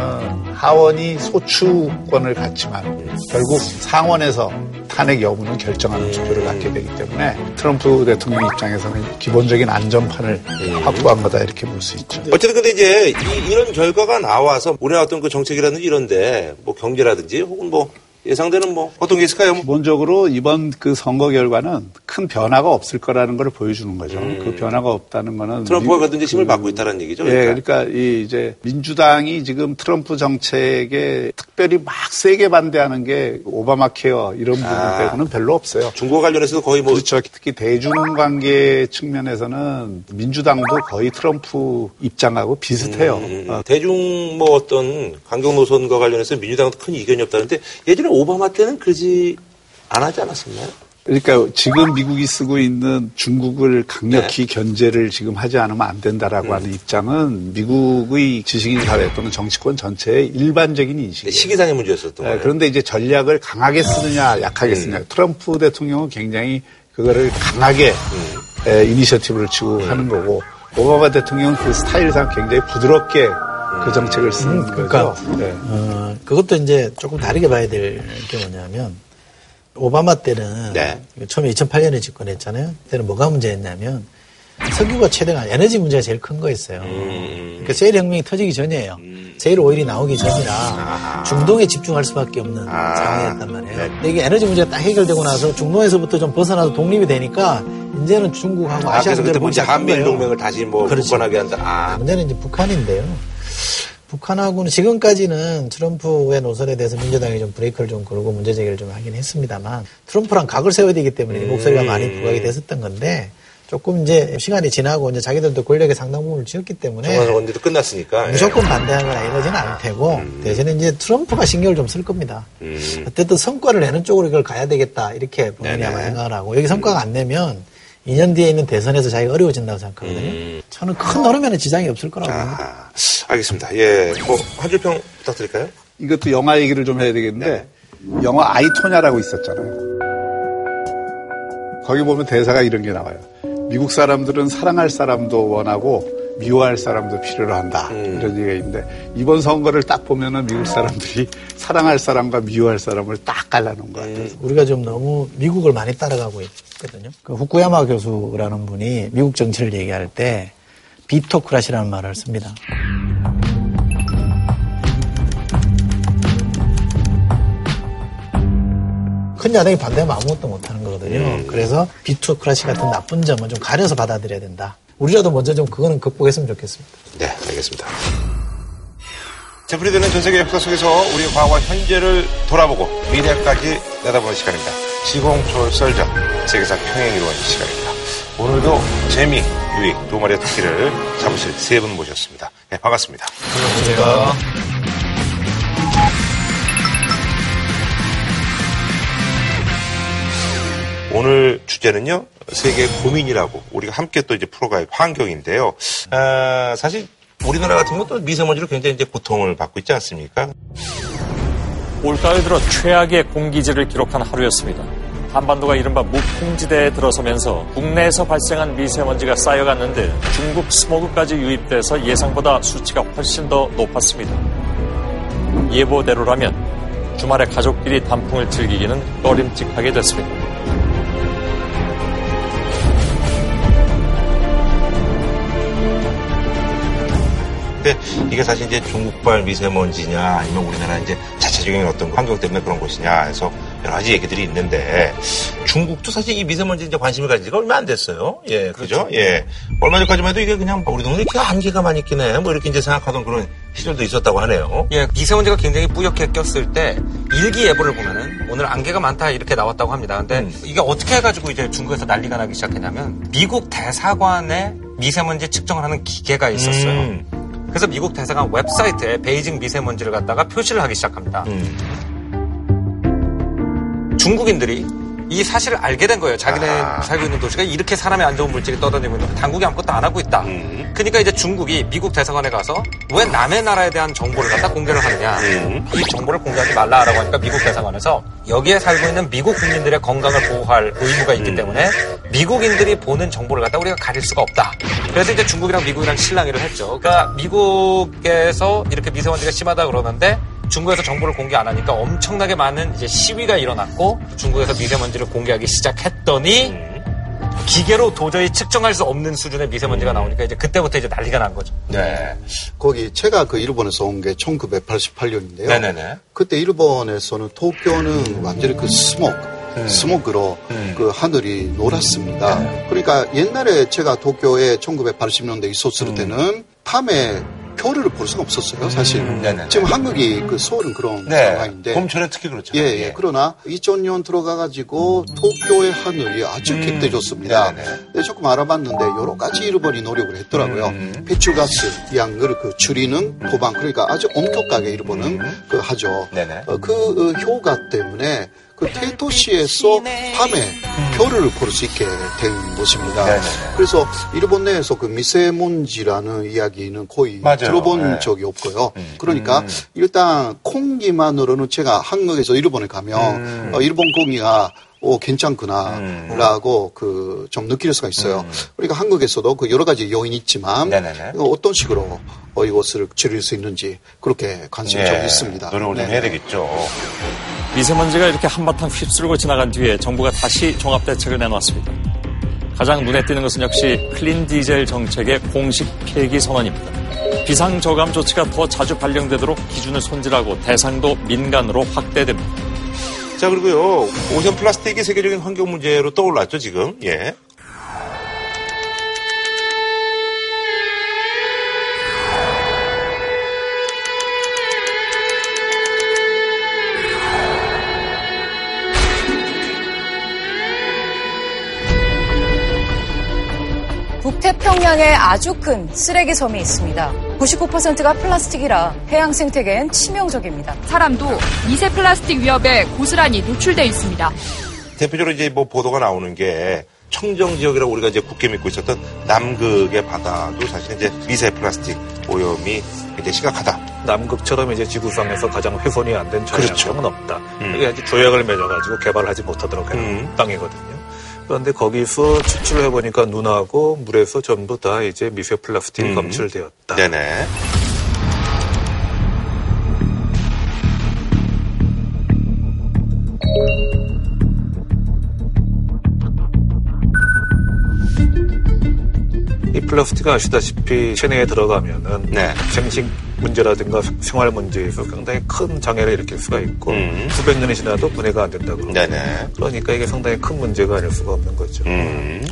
하원이 소추권을 갖지만 결국 상원에서 탄핵 여부는 결정하는 투표를 갖게 되기 때문에 트럼프 대통령 입장에서는 기본적인 안전판을 확보한 거다 이렇게 볼 수 있죠. 어쨌든 근데 이제 이, 런 결과가 나와서 우리나라 어떤 그 정책이라든지 이런데 뭐 경제라든지 혹은 뭐 예상되는 뭐 어떤 게 있을까요? 기본적으로 이번 그 선거 결과는 큰 변화가 없을 거라는 걸 보여주는 거죠. 그 변화가 없다는 거는 음. 트럼프가 미- 그든지 힘을 받고 있다는 얘기죠. 예, 그러니까. 그러니까 이 이제 민주당이 지금 트럼프 정책에 특별히 막 세게 반대하는 게 오바마 케어 이런 부분 아. 빼고는 별로 없어요. 중국어 관련해서도 거의 뭐 그렇죠. 특히 대중 관계 측면에서는 민주당도 거의 트럼프 입장하고 비슷해요. 음, 어, 대중 뭐 어떤 강경 노선과 관련해서 민주당도 큰 이견이 없다는데 예전에 오바마 때는 그러지 안 하지 않았었나요? 그러니까 지금 미국이 쓰고 있는 중국을 강력히 네. 견제를 지금 하지 않으면 안 된다라고 음. 하는 입장은 미국의 지식인 사회 또는 정치권 전체의 일반적인 인식이에요. 시기상의 문제였었던 네, 거예요. 그런데 이제 전략을 강하게 쓰느냐 약하게 음. 쓰느냐 트럼프 대통령은 굉장히 그거를 강하게 음. 에, 이니셔티브를 치고 하는 거고 오바마 대통령은 그 스타일상 굉장히 부드럽게 그 정책을 쓰는 음, 그러니까 거죠. 네. 어, 그것도 이제 조금 다르게 봐야 될 게 뭐냐면 오바마 때는 네. 처음에 2008년에 집권했잖아요. 그때는 뭐가 문제였냐면 석유가 최대가 에너지 문제가 제일 큰 거였어요. 음. 그러니까 세일 혁명이 터지기 전이에요. 세일 오일이 나오기 전이라 중동에 집중할 수밖에 없는 아. 상황이었단 말이에요. 네. 근데 이게 에너지 문제가 딱 해결되고 나서 중동에서부터 좀 벗어나서 독립이 되니까 이제는 중국하고 아, 아시아 그래서 그때 시작한 한미일. 동맹을 다시 뭐 그렇죠. 굳건하게 한다. 아. 문제는 이제 북한인데요. 북한하고는 지금까지는 트럼프의 노선에 대해서 민주당이 좀 브레이크를 좀 걸고 문제 제기를 좀 하긴 했습니다만 트럼프랑 각을 세워야 되기 때문에 이 목소리가 많이 부각이 됐었던 건데 조금 이제 시간이 지나고 이제 자기들도 권력의 상당 부분을 쥐었기 때문에 중간선거도 끝났으니까. 예. 무조건 반대하거나 이러지는 않을 테고 대신에 이제 트럼프가 신경을 좀 쓸 겁니다. 음. 어쨌든 성과를 내는 쪽으로 이걸 가야 되겠다 이렇게 본인이 아마 생각을 하고 여기 성과가 안 내면 2년 뒤에 있는 대선에서 자기가 어려워진다고 생각하거든요. 음. 저는 큰 흐름에는 지장이 없을 거라고 봅니다. 아, 알겠습니다. 예. 뭐, 한 줄평 부탁드릴까요? 이것도 영화 얘기를 좀 해야 되겠는데 영화 아이토냐라고 있었잖아요. 거기 보면 대사가 이런 게 나와요. 미국 사람들은 사랑할 사람도 원하고 미워할 사람도 필요로 한다. 이런 얘기가 있는데 이번 선거를 딱 보면은 미국 사람들이 사랑할 사람과 미워할 사람을 딱 갈라놓은 것 같아요. 우리가 좀 너무 미국을 많이 따라가고 있거든요. 그 후쿠야마 교수라는 분이 미국 정치를 얘기할 때 비토크라시라는 말을 씁니다. 큰 야당이 반대하면 아무것도 못하는 거거든요. 그래서 비토크라시 같은 나쁜 점은 좀 가려서 받아들여야 된다. 우리라도 먼저 좀 그거는 극복했으면 좋겠습니다. 네, 알겠습니다. 되풀이되는 전 세계 역사 속에서 우리의 과거와 현재를 돌아보고 미래까지 내다보는 시간입니다. 시공 초월 썰전 세계사 평행 이루어진 시간입니다. 오늘도 재미, 유익 두 마리의 토끼를 잡으실 세 분 모셨습니다. 네, 반갑습니다. 안녕하세요. 오늘 주제는요, 세계 고민이라고 우리가 함께 또 이제 풀어갈 환경인데요. 아, 사실 우리나라 같은 또 미세먼지로 굉장히 이제 고통을 받고 있지 않습니까? 올가을 들어 최악의 공기질을 기록한 하루였습니다. 한반도가 이른바 무풍지대에 들어서면서 국내에서 발생한 미세먼지가 쌓여갔는데 중국 스모그까지 유입돼서 예상보다 수치가 훨씬 더 높았습니다. 예보대로라면 주말에 가족끼리 단풍을 즐기기는 꺼림직하게 됐습니다. 근데 이게 사실 이제 중국발 미세먼지냐 아니면 우리나라 이제 자체적인 어떤 환경 때문에 그런 것이냐 해서 여러 가지 얘기들이 있는데 중국도 사실 이 미세먼지 이제 관심을 가진 지가 얼마 안 됐어요. 예, 그죠? 예. 얼마 전까지만 해도 이게 그냥 우리 동네 이렇게 안개가 많이 끼네. 뭐 이렇게 이제 생각하던 그런 시절도 있었다고 하네요. 예, 미세먼지가 굉장히 뿌옇게 꼈을 때 일기예보를 보면은 오늘 안개가 많다 이렇게 나왔다고 합니다. 근데 음. 이게 어떻게 해가지고 이제 중국에서 난리가 나기 시작했냐면 미국 대사관에 미세먼지 측정을 하는 기계가 있었어요. 음. 그래서 미국 대사관 웹사이트에 베이징 미세먼지를 갖다가 표시를 하기 시작합니다. 음. 중국인들이 이 사실을 알게 된 거예요. 자기네 아. 살고 있는 도시가 이렇게 사람이 안 좋은 물질이 떠다니고 있는데 당국이 아무것도 안 하고 있다. 음. 그러니까 이제 중국이 미국 대사관에 가서 왜 남의 나라에 대한 정보를 갖다 공개를 하느냐. 음. 이 정보를 공개하지 말라라고 하니까 미국 대사관에서 여기에 살고 있는 미국 국민들의 건강을 보호할 의무가 음. 있기 때문에 미국인들이 보는 정보를 갖다 우리가 가릴 수가 없다. 그래서 이제 중국이랑 미국이랑 실랑이를 했죠. 그러니까 미국에서 이렇게 미세먼지가 심하다 그러는데 중국에서 정보를 공개 안 하니까 엄청나게 많은 이제 시위가 일어났고 중국에서 미세먼지를 공개하기 시작했더니 기계로 도저히 측정할 수 없는 수준의 미세먼지가 나오니까 이제 그때부터 이제 난리가 난 거죠. 네. 거기 제가 그 일본에서 온 게 1988년인데요. 네네네. 그때 일본에서는 도쿄는 완전히 그 스모그, 음. 스모그로 음. 그 하늘이 노랗습니다. 그러니까 옛날에 제가 도쿄에 1980년대 있었을 음. 때는 밤에 별을 볼 수가 없었어요, 사실. 네네네. 지금 한국이 그 서울은 그런 네. 상황인데. 봄철에 특히 그렇죠. 예, 예. 그러나 2000년 들어가가지고 도쿄의 하늘이 아주 음. 객대졌습니다. 네, 조금 알아봤는데 여러 가지 일본이 노력을 했더라고요. 음. 배출가스 양을 그 줄이는 도방 그러니까 아주 엄격하게 일본은 그 하죠. 음. 네네. 어, 그 어, 효과 때문에 그 대도시에서 밤에 별을 볼 수 있게 된 것입니다. 음. 네네네. 그래서 일본 내에서 그 미세먼지라는 이야기는 거의 맞아요. 들어본 네. 적이 없고요. 그러니까 일단 공기만으로는 제가 한국에서 일본에 가면 음. 어, 일본 공기가 오 괜찮구나라고 그좀 느낄 수가 있어요. 그러니까 한국에서도 그 여러 가지 요인이 있지만 음. 네네네. 이거 어떤 식으로 어, 이것을 줄일 수 있는지 그렇게 관심이 좀 있습니다. 예. 노력을 좀 네. 해야 되겠죠. 미세먼지가 이렇게 한바탕 휩쓸고 지나간 뒤에 정부가 다시 종합대책을 내놓았습니다. 가장 눈에 띄는 것은 역시 clean 디젤 정책의 공식 폐기 선언입니다. 비상 저감 조치가 더 자주 발령되도록 기준을 손질하고 대상도 민간으로 확대됩니다. 자, 그리고요, ocean 플라스틱이 세계적인 환경 문제로 떠올랐죠, 지금. 예. 태평양에 아주 큰 쓰레기 섬이 있습니다. 99%가 플라스틱이라 해양 생태계엔 치명적입니다. 사람도 미세 플라스틱 위협에 고스란히 노출돼 있습니다. 대표적으로 이제 뭐 보도가 나오는 게 청정 지역이라고 우리가 이제 굳게 믿고 있었던 남극의 바다도 사실 이제 미세 플라스틱 오염이 굉장히 심각하다. 남극처럼 이제 지구상에서 가장 훼손이 안된 그렇죠. 지역은 없다. 음. 이게 아주 조약을 맺어가지고 개발하지 못하도록 해놓은 땅이거든요. 그런데 거기서 추출을 해보니까 눈하고 물에서 전부 다 이제 미세 플라스틱이 음. 검출되었다. 네네. 이 플라스틱은 아시다시피 체내에 들어가면은 네. 생식 문제라든가 생활 문제에서 상당히 큰 장애를 일으킬 수가 있고 음. 수백 년이 지나도 분해가 안 된다고 네네. 그러니까 이게 상당히 큰 문제가 아닐 수가 없는 거죠. 음.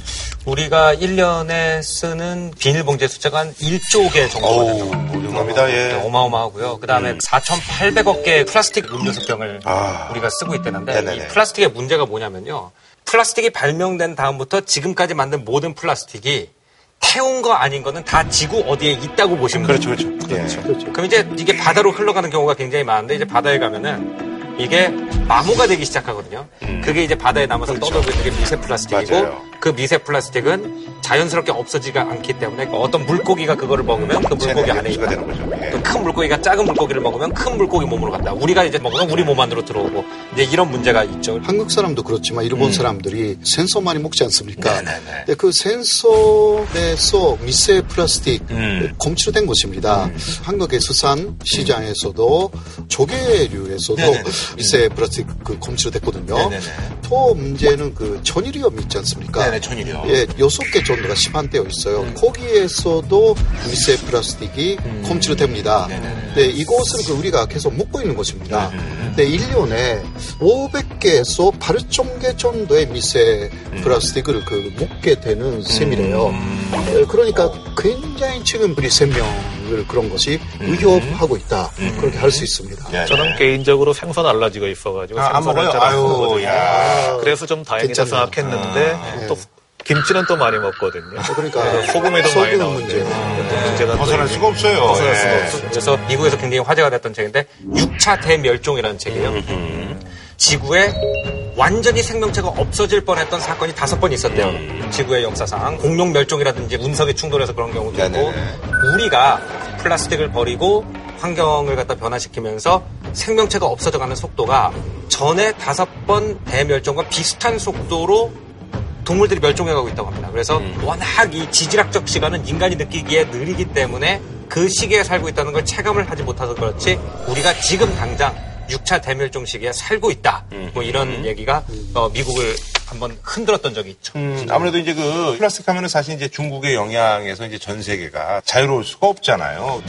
우리가 1년에 쓰는 비닐봉지의 숫자가 한 1조 개 정도거든요. 어마어마합니다, 예. 네, 어마어마하고요. 그 다음에 4,800억 개의 플라스틱 음료수 병을 아. 우리가 쓰고 있다는데 네네네. 이 플라스틱의 문제가 뭐냐면요. 플라스틱이 발명된 다음부터 지금까지 만든 모든 플라스틱이 태운 거 아닌 거는 다 지구 어디에 있다고 보시면 그렇죠, 돼요. 그렇죠. 예. 그럼 이제 이게 바다로 흘러가는 경우가 굉장히 많은데 이제 바다에 가면은 이게 마모가 되기 시작하거든요. 그게 이제 바다에 남아서 떠돌고 있는 게 미세 플라스틱이고 음. 맞아요. 그 미세 플라스틱은 자연스럽게 없어지가 않기 때문에 어떤 물고기가 그거를 먹으면 그 물고기 안에 있다. 되는 거죠. 예. 또큰 물고기가 작은 물고기를 먹으면 큰 물고기 몸으로 간다. 우리가 이제 먹으면 우리 몸 안으로 들어오고 이제 이런 문제가 있죠. 한국 사람도 그렇지만 일본 음. 사람들이 센서 많이 먹지 않습니까? 네, 근데 그 센서에서 미세 플라스틱 음. 검출된 것입니다. 한국의 수산 시장에서도 조개류에서도 네네네. 미세 플라스틱 그 검출됐거든요. 네네네. 또 문제는 그 천일염 있지 않습니까? 네네, 천일염. 예, 여섯 개 정도가 시판되어 있어요. 거기에서도 미세 플라스틱이 검출됩니다. 네, 이것을 그 우리가 계속 먹고 있는 것입니다. 근데 1년에 500개에서 8,000개 정도의 미세 플라스틱을 그 먹게 되는 셈이래요. 에, 그러니까 굉장히 지금 우리 생명을 그런 것이 위협하고 있다. 그렇게 할 수 있습니다. 저는 개인적으로 생선 알러지가 있어가지고 아, 안 생선을 먹어요? 잘 안. 그래서 좀 다행이다 괜찮네요. 생각했는데 아, 또 김치는 또 많이 먹거든요. 그러니까 그래서 소금에도 많이 소금 나오는데 문제. 또 문제가 또 벗어날 수가 없어요. 벗어날 수가 예. 없어요. 그래서 미국에서 굉장히 화제가 됐던 책인데 6차 대멸종이라는 책이에요. 지구에 완전히 생명체가 없어질 뻔했던 사건이 다섯 번 있었대요. 지구의 역사상 공룡 멸종이라든지 운석이 충돌해서 그런 경우도 있고 우리가 플라스틱을 버리고 환경을 갖다 변화시키면서 생명체가 없어져가는 속도가 전에 다섯 번 대멸종과 비슷한 속도로 동물들이 멸종해가고 있다고 합니다. 그래서 워낙 이 지질학적 시간은 인간이 느끼기에 느리기 때문에 그 시기에 살고 있다는 걸 체감을 하지 못해서 그렇지 우리가 지금 당장 6차 대멸종 시기에 살고 있다. 뭐 이런 얘기가 어, 미국을 한번 흔들었던 적이 있죠. 음, 아무래도 이제 그 플라스틱 하면은 사실 이제 중국의 영향에서 이제 전 세계가 자유로울 수가 없잖아요.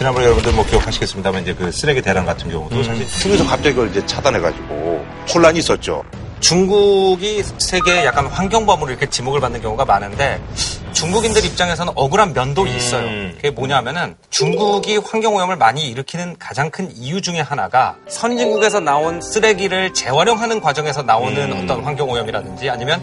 지난번에 여러분들 뭐 기억하시겠습니다만 이제 그 쓰레기 대란 같은 경우도 사실 중에서 갑자기 그걸 이제 차단해가지고 혼란이 있었죠. 중국이 세계에 약간 환경범으로 이렇게 지목을 받는 경우가 많은데 중국인들 입장에서는 억울한 면도 있어요. 그게 뭐냐면은 중국이 환경오염을 많이 일으키는 가장 큰 이유 중에 하나가 선진국에서 나온 쓰레기를 재활용하는 과정에서 나오는 어떤 환경오염이라든지 아니면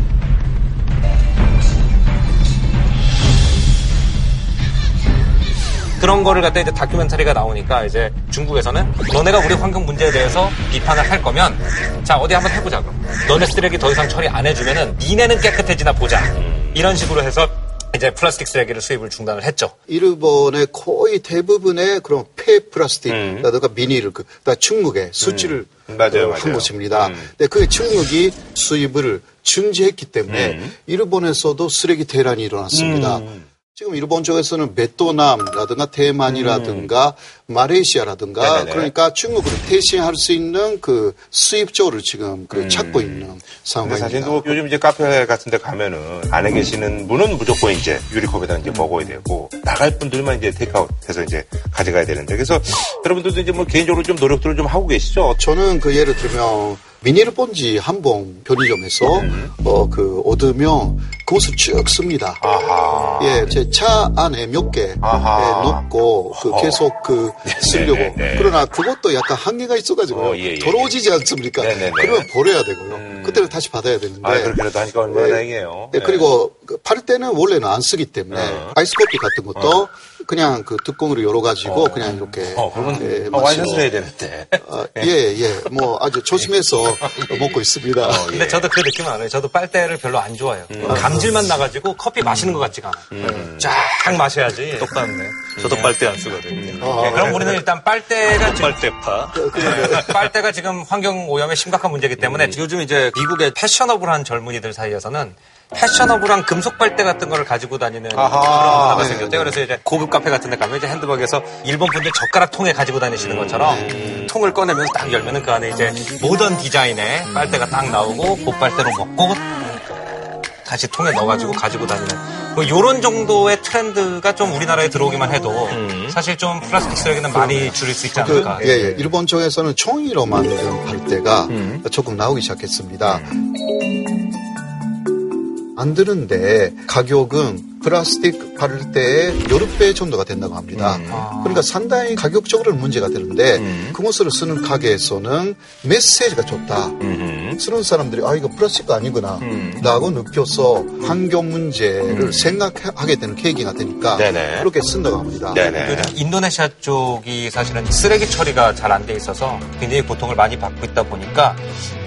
그런 거를 갖다 이제 다큐멘터리가 나오니까 이제 중국에서는 너네가 우리 환경 문제에 대해서 비판을 할 거면 자 어디 한번 해보자 그럼 너네 쓰레기 더 이상 처리 안 해주면은 니네는 깨끗해지나 보자 이런 식으로 해서 이제 플라스틱 쓰레기를 수입을 중단을 했죠. 일본의 거의 대부분의 그런 폐 플라스틱이라든가 비닐을 그, 다 중국에 수출을 음. 맞아요, 어, 맞아요. 한 것입니다. 근데 그 중국이 수입을 중지했기 때문에 음. 일본에서도 쓰레기 대란이 일어났습니다. 지금 일본 쪽에서는 베트남라든가 대만이라든가 마레이시아라든가 음. 네네네. 그러니까 중국을 대신할 수 있는 그 수입처를 지금 그 찾고 있는 상황입니다. 사실 또 요즘 이제 카페 같은 데 가면은 안에 계시는 분은 무조건 이제 유리컵에다 이제 먹어야 되고 나갈 분들만 이제 테이크아웃 해서 이제 가져가야 되는데 그래서 여러분들도 이제 뭐 개인적으로 좀 노력들을 좀 하고 계시죠? 저는 그 예를 들면 비닐 봉지 한봉 편의점에서 음. 어 그 얻으면 그것을 쭉 씁니다. 예, 제 차 안에 몇개 예, 넣고 그. 계속 그 쓰려고. 네네네. 그러나 그것도 약간 한계가 있어가지고 어, 예, 예. 더러워지지 않습니까? 음. 그러면 버려야 되고요. 그때는 다시 받아야 되는데. 아, 그렇게라도 하니까 얼마나 예. 다행이에요. 네, 네. 그리고 그팔 때는 원래는 안 쓰기 때문에 아이스커피 같은 것도 그냥 그 뚜껑으로 열어 가지고 그냥 이렇게 어, 그러면 예, 아, 와인샷을 마시고. 해야 되는데. 아, 예, 예. 뭐 아주 조심해서 먹고 있습니다. 근데 저도 그 느낌은 알아요. 저도 빨대를 별로 안 좋아해요. 감질만 나 가지고 커피 마시는 것 같지가 않아요. 쫙 마셔야지. 똑같네. 저도 빨대 안 쓰거든요. 아, 네, 그럼 우리는 일단 빨대가 지금 빨대파. 빨대가 지금 환경 오염의 심각한 문제이기 때문에 요즘 이제 미국의 패셔너블한 젊은이들 사이에서는 패셔너블한 금속 빨대 같은 거를 가지고 다니는 아하. 그런 문화가 네, 생겼대요. 그래서 이제 고급 카페 같은 데 가면 이제 핸드박에서 일본 분들 젓가락 통에 가지고 다니시는 것처럼 통을 꺼내면서 딱 열면은 그 안에 이제 모던 디자인의 빨대가 딱 나오고 보빨대로 먹고 다시 통에 넣어가지고 가지고 다니는 뭐 이런 정도의 트렌드가 좀 우리나라에 들어오기만 해도 사실 좀 플라스틱 쓰레기는 많이 줄일 수 있지 그, 않을까. 예, 예. 일본 쪽에서는 종이로 만든 팔대가 조금 나오기 시작했습니다. 만드는데 가격은 플라스틱 팔대의 여러 배 정도가 된다고 합니다. 그러니까 상당히 가격적으로 문제가 되는데 그것을 쓰는 가게에서는 메시지가 좋다. 쓰는 사람들이 아 이거 플라스틱 아니구나 라고 느껴서 환경 문제를 생각하게 되는 계기가 되니까 네네. 그렇게 쓴다고 합니다. 그 인도네시아 쪽이 사실은 쓰레기 처리가 잘 안 돼 있어서 굉장히 고통을 많이 받고 있다 보니까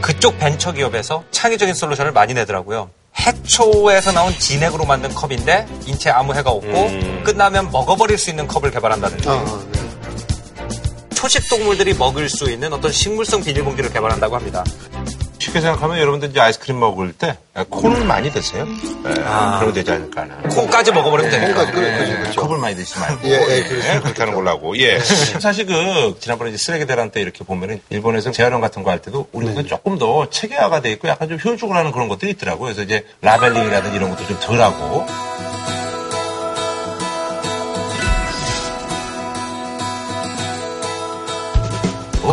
그쪽 벤처 기업에서 창의적인 솔루션을 많이 내더라고요. 해초에서 나온 진액으로 만든 컵인데 인체 아무 해가 없고 끝나면 먹어버릴 수 있는 컵을 개발한다든지. 초식 동물들이 먹을 수 있는 어떤 식물성 비닐봉지를 개발한다고 합니다. 쉽게 생각하면 여러분들 이제 아이스크림 먹을 때 콩을 많이 드세요. 네, 그러면 되지 않을까 하는. 콩까지 먹어버리면 되니까. 콩까지, 그래, 그렇죠. 컵을 많이 드시지 말고. 예, 예, 네, 그렇죠. 그렇게 하는 걸로 하고. 예. 사실 그, 지난번에 이제 쓰레기 대란 때 이렇게 보면은 일본에서 재활용 같은 거 할 때도 우리보다 조금 더 체계화가 돼 있고 약간 좀 효율적으로 하는 그런 것들이 있더라고요. 그래서 이제 라벨링이라든지 이런 것도 좀 덜 하고.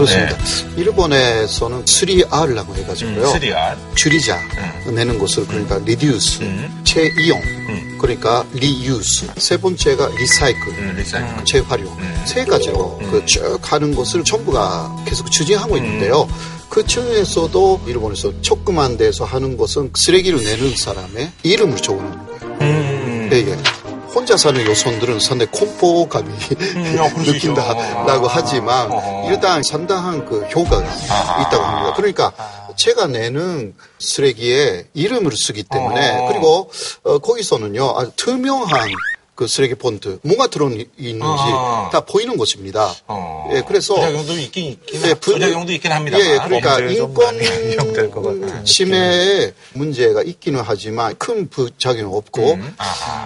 그렇습니다. 일본에서는 3R라고 해가지고요. 음, 3R. 줄이자 내는 것을 그러니까 reduce, 재이용, 그러니까 reuse. 세 번째가 recycle, 리사이클. 재활용. 세 가지로 그 쭉 하는 것을 정부가 계속 추진하고 있는데요. 그 중에서도 일본에서 조그만 데서 하는 것은 쓰레기를 내는 사람의 이름을 적어놓는 거예요. 예, 예. 혼자 사는 여성들은 상당히 공포감이 느낀다라고 하지만 일단 상당한 그 효과가 있다고 합니다. 그러니까 제가 내는 쓰레기에 이름을 쓰기 때문에 그리고 어, 거기서는요 아주 투명한 그 쓰레기 폰트 뭐가 들어있는지 아. 다 보이는 것입니다. 예, 그래서 부작용도 있긴 있긴 예, 부- 부작용도 있긴 합니다만. 예, 그러니까 인권. 침해에 문제가 있기는 하지만 큰 부작용은 없고 음.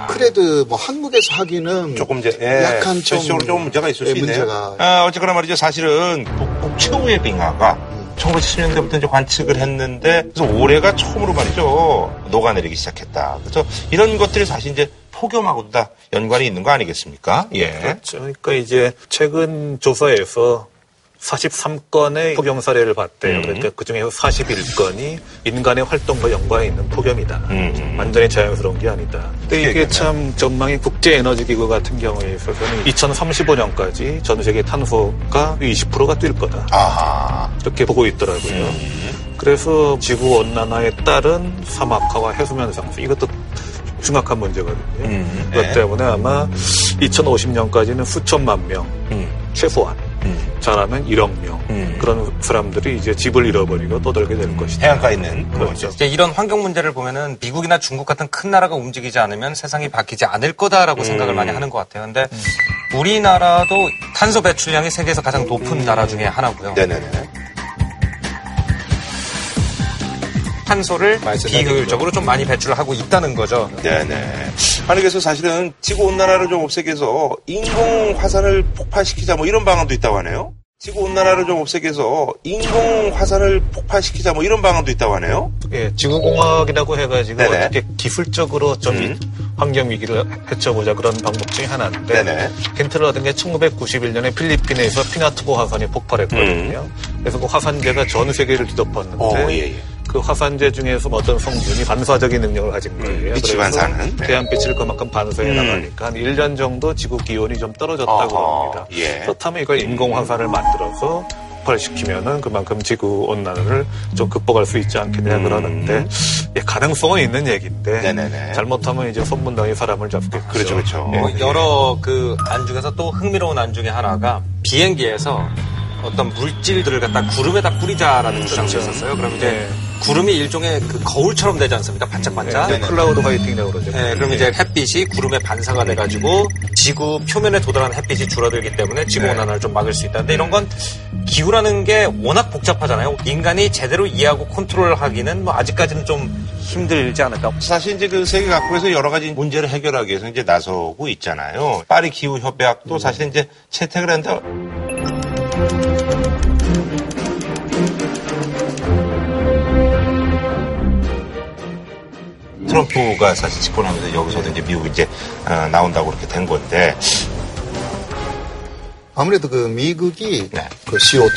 그래도 뭐 한국에서 하기는 조금 이제 예, 약간 좀 좀 문제가 있을 수 예, 있네요. 문제가 아, 어쨌거나 말이죠. 사실은 북북 최후의 빙하가 1970년대부터 이제 관측을 했는데 그래서 올해가 처음으로 말이죠 녹아내리기 시작했다. 그래서 이런 것들이 사실 이제 폭염하고도 다 연관이 있는 거 아니겠습니까? 예. 그렇죠. 그러니까 이제 최근 조사에서 43건의 폭염 사례를 봤대요. 음. 그러니까 그 중에서 41건이 인간의 활동과 연관이 있는 폭염이다. 음. 완전히 자연스러운 게 아니다. 근데 이게? 참 전망이 국제에너지기구 같은 경우에 있어서는 2035년까지 전 세계 탄소가 20%가 뛸 거다. 아하. 이렇게 보고 있더라고요. 그래서 지구 온난화에 따른 사막화와 해수면 상승 이것도 심각한 문제거든요. 그것 네. 때문에 아마 2050년까지는 수천만 명 최소한 잘하면 1억 명 그런 사람들이 이제 집을 잃어버리고 떠들게 될 것이다. 해안가 있는 그렇죠. 이제 이런 환경 문제를 보면은 미국이나 중국 같은 큰 나라가 움직이지 않으면 세상이 바뀌지 않을 거다라고 생각을 많이 하는 것 같아요. 근데 우리나라도 탄소 배출량이 세계에서 가장 높은 나라 중에 하나고요. 네네네. 탄소를 비효율적으로 좀 많이 배출을 하고 있다는 거죠. 네네. 아니 그래서 사실은 지구 온난화를 좀 없애기 위해서 인공 화산을 폭발시키자 뭐 이런 방안도 있다고 하네요. 지구 온난화를 좀 없애기 위해서 인공 화산을 폭발시키자 뭐 이런 방안도 있다고 하네요. 예, 지구 공학이라고 해가지고 네네. 어떻게 기술적으로 좀이 환경 위기를 헤쳐보자 그런 방법 중에 하나인데 네네. 힌트를 얻은 게 1991년에 필리핀에서 피나투보 화산이 폭발했거든요. 그래서 그 화산재가 전 세계를 뒤덮었는데 어, 예, 예. 그 화산재 중에서 어떤 성분이 반사적인 능력을 가진 거예요. 빛이 그래서 반사하는? 네. 태양빛을 그만큼 반사해 음. 나가니까 한 1년 정도 지구 기온이 좀 떨어졌다고 합니다. 예. 그렇다면 이걸 인공 화산을 만들어서 폭발시키면은 그만큼 지구 온난화를 좀 극복할 수 있지 않겠냐 그러는데 예, 가능성은 있는 얘기인데 음. 네네네. 잘못하면 이제 손분당이 사람을 잡겠죠. 그렇죠, 그렇죠. 예. 뭐 여러 그 안 중에서 또 흥미로운 안 중에 하나가 비행기에서 어떤 물질들을 갖다 구름에다 뿌리자라는 주장도 있었어요. 그럼 이제 구름이 일종의 그 거울처럼 되지 않습니까? 반짝반짝. 네, 클라우드 화이팅이라고 그러죠. 네, 그럼 이제 햇빛이 구름에 반사가 돼가지고 지구 표면에 도달하는 햇빛이 줄어들기 때문에 지구 온난화를 좀 막을 수 있다. 근데 이런 건 기후라는 게 워낙 복잡하잖아요. 인간이 제대로 이해하고 컨트롤하기는 뭐 아직까지는 좀 힘들지 않을까. 사실 이제 그 세계 각국에서 여러 가지 문제를 해결하기 위해서 이제 나서고 있잖아요. 파리 기후 협약도 사실 이제 채택을 했는 트럼프가 사실 집권하면서 여기서도 이제 미국이 이제 어, 나온다고 그렇게 된 건데 아무래도 그 미국이 그 CO2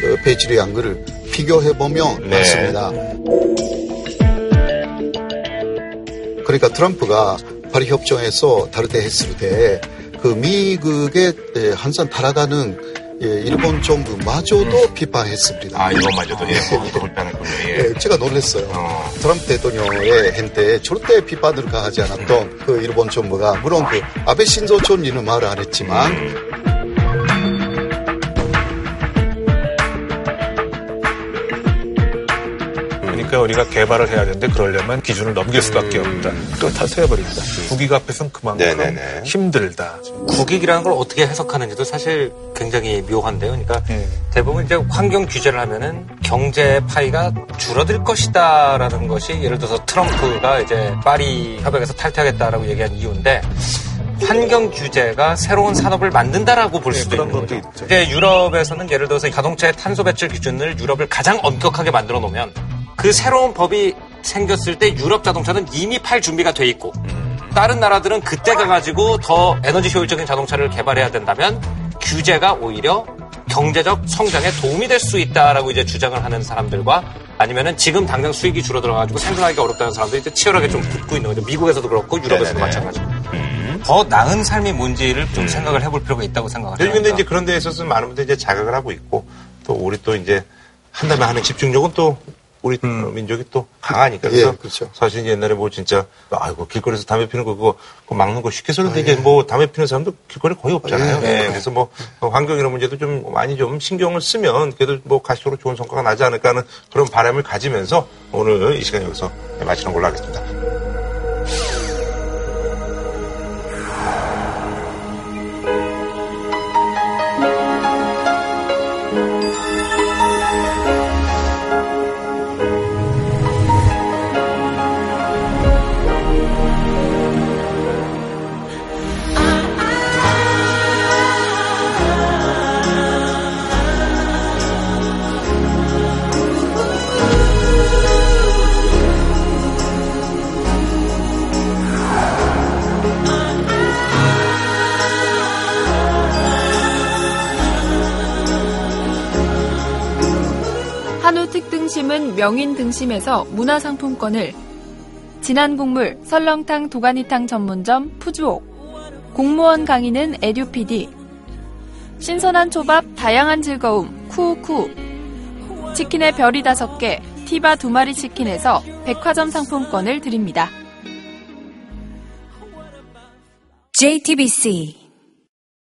그 배출의 양을 비교해 보면 네. 맞습니다. 그러니까 트럼프가 파리 협정에서 때 했을 때 그 미국의 예, 항상 따라가는 예, 일본 정부마저도 비판했습니다. 아 이것마저도 예, 불편했군요. 예. 예, 제가 놀랐어요. 트럼프 대통령의 한때 절대 비판을 가하지 않았던 그 일본 정부가 물론 그 아베 신조 총리는 말을 안 했지만 그러니까 우리가 개발을 해야 되는데 그러려면 기준을 넘길 수밖에 없다. 또 탈퇴해버립니다. 국익 앞에서는 그만큼 네네네. 힘들다. 국익이라는 걸 어떻게 해석하는지도 사실 굉장히 묘한데요. 그러니까 대부분 이제 환경 규제를 하면은 경제 파이가 줄어들 것이다라는 것이 예를 들어서 트럼프가 이제 파리 협약에서 탈퇴하겠다라고 얘기한 이유인데 환경 규제가 새로운 산업을 만든다라고 볼 수도 있는 거죠. 이제 유럽에서는 예를 들어서 자동차의 탄소 배출 기준을 유럽을 가장 엄격하게 만들어 놓으면 그 새로운 법이 생겼을 때 유럽 자동차는 이미 팔 준비가 돼 있고 다른 나라들은 그때 가가지고 더 에너지 효율적인 자동차를 개발해야 된다면 규제가 오히려 경제적 성장에 도움이 될 수 있다라고 이제 주장을 하는 사람들과 아니면은 지금 당장 수익이 줄어들어가지고 생존하기가 어렵다는 사람들이 이제 치열하게 좀 붙고 있는 거죠. 미국에서도 그렇고 유럽에서도. 마찬가지고. 더 나은 삶이 뭔지를 좀 생각을 해볼 필요가 있다고 생각을 해요. 근데 이제 그런 데 있어서 많은 분들이 이제 자각을 하고 있고 또 우리 또 이제 한다면 하는 집중력은 또 우리 민족이 또 강하니까 그래서 예, 그렇죠. 사실 옛날에 뭐 진짜 아이고 길거리에서 담배 피는 거 그거, 그거 막는 거 쉽게 썼는데 이게 뭐 담배 피는 사람도 길거리 거의 없잖아요. 예, 예, 그래서 뭐 환경 이런 문제도 좀 많이 좀 신경을 쓰면 그래도 뭐 가시적으로 좋은 성과가 나지 않을까 하는 그런 바람을 가지면서 오늘 이 시간 여기서 마치는 걸로 하겠습니다. 특등심은 명인 등심에서 문화상품권을. 진한 국물 설렁탕 도가니탕 전문점 푸주옥. 공무원 강의는 에듀피디. 신선한 초밥 다양한 즐거움 쿠쿠. 치킨의 별이 다섯 개 티바 두 마리 치킨에서 백화점 상품권을 드립니다. JTBC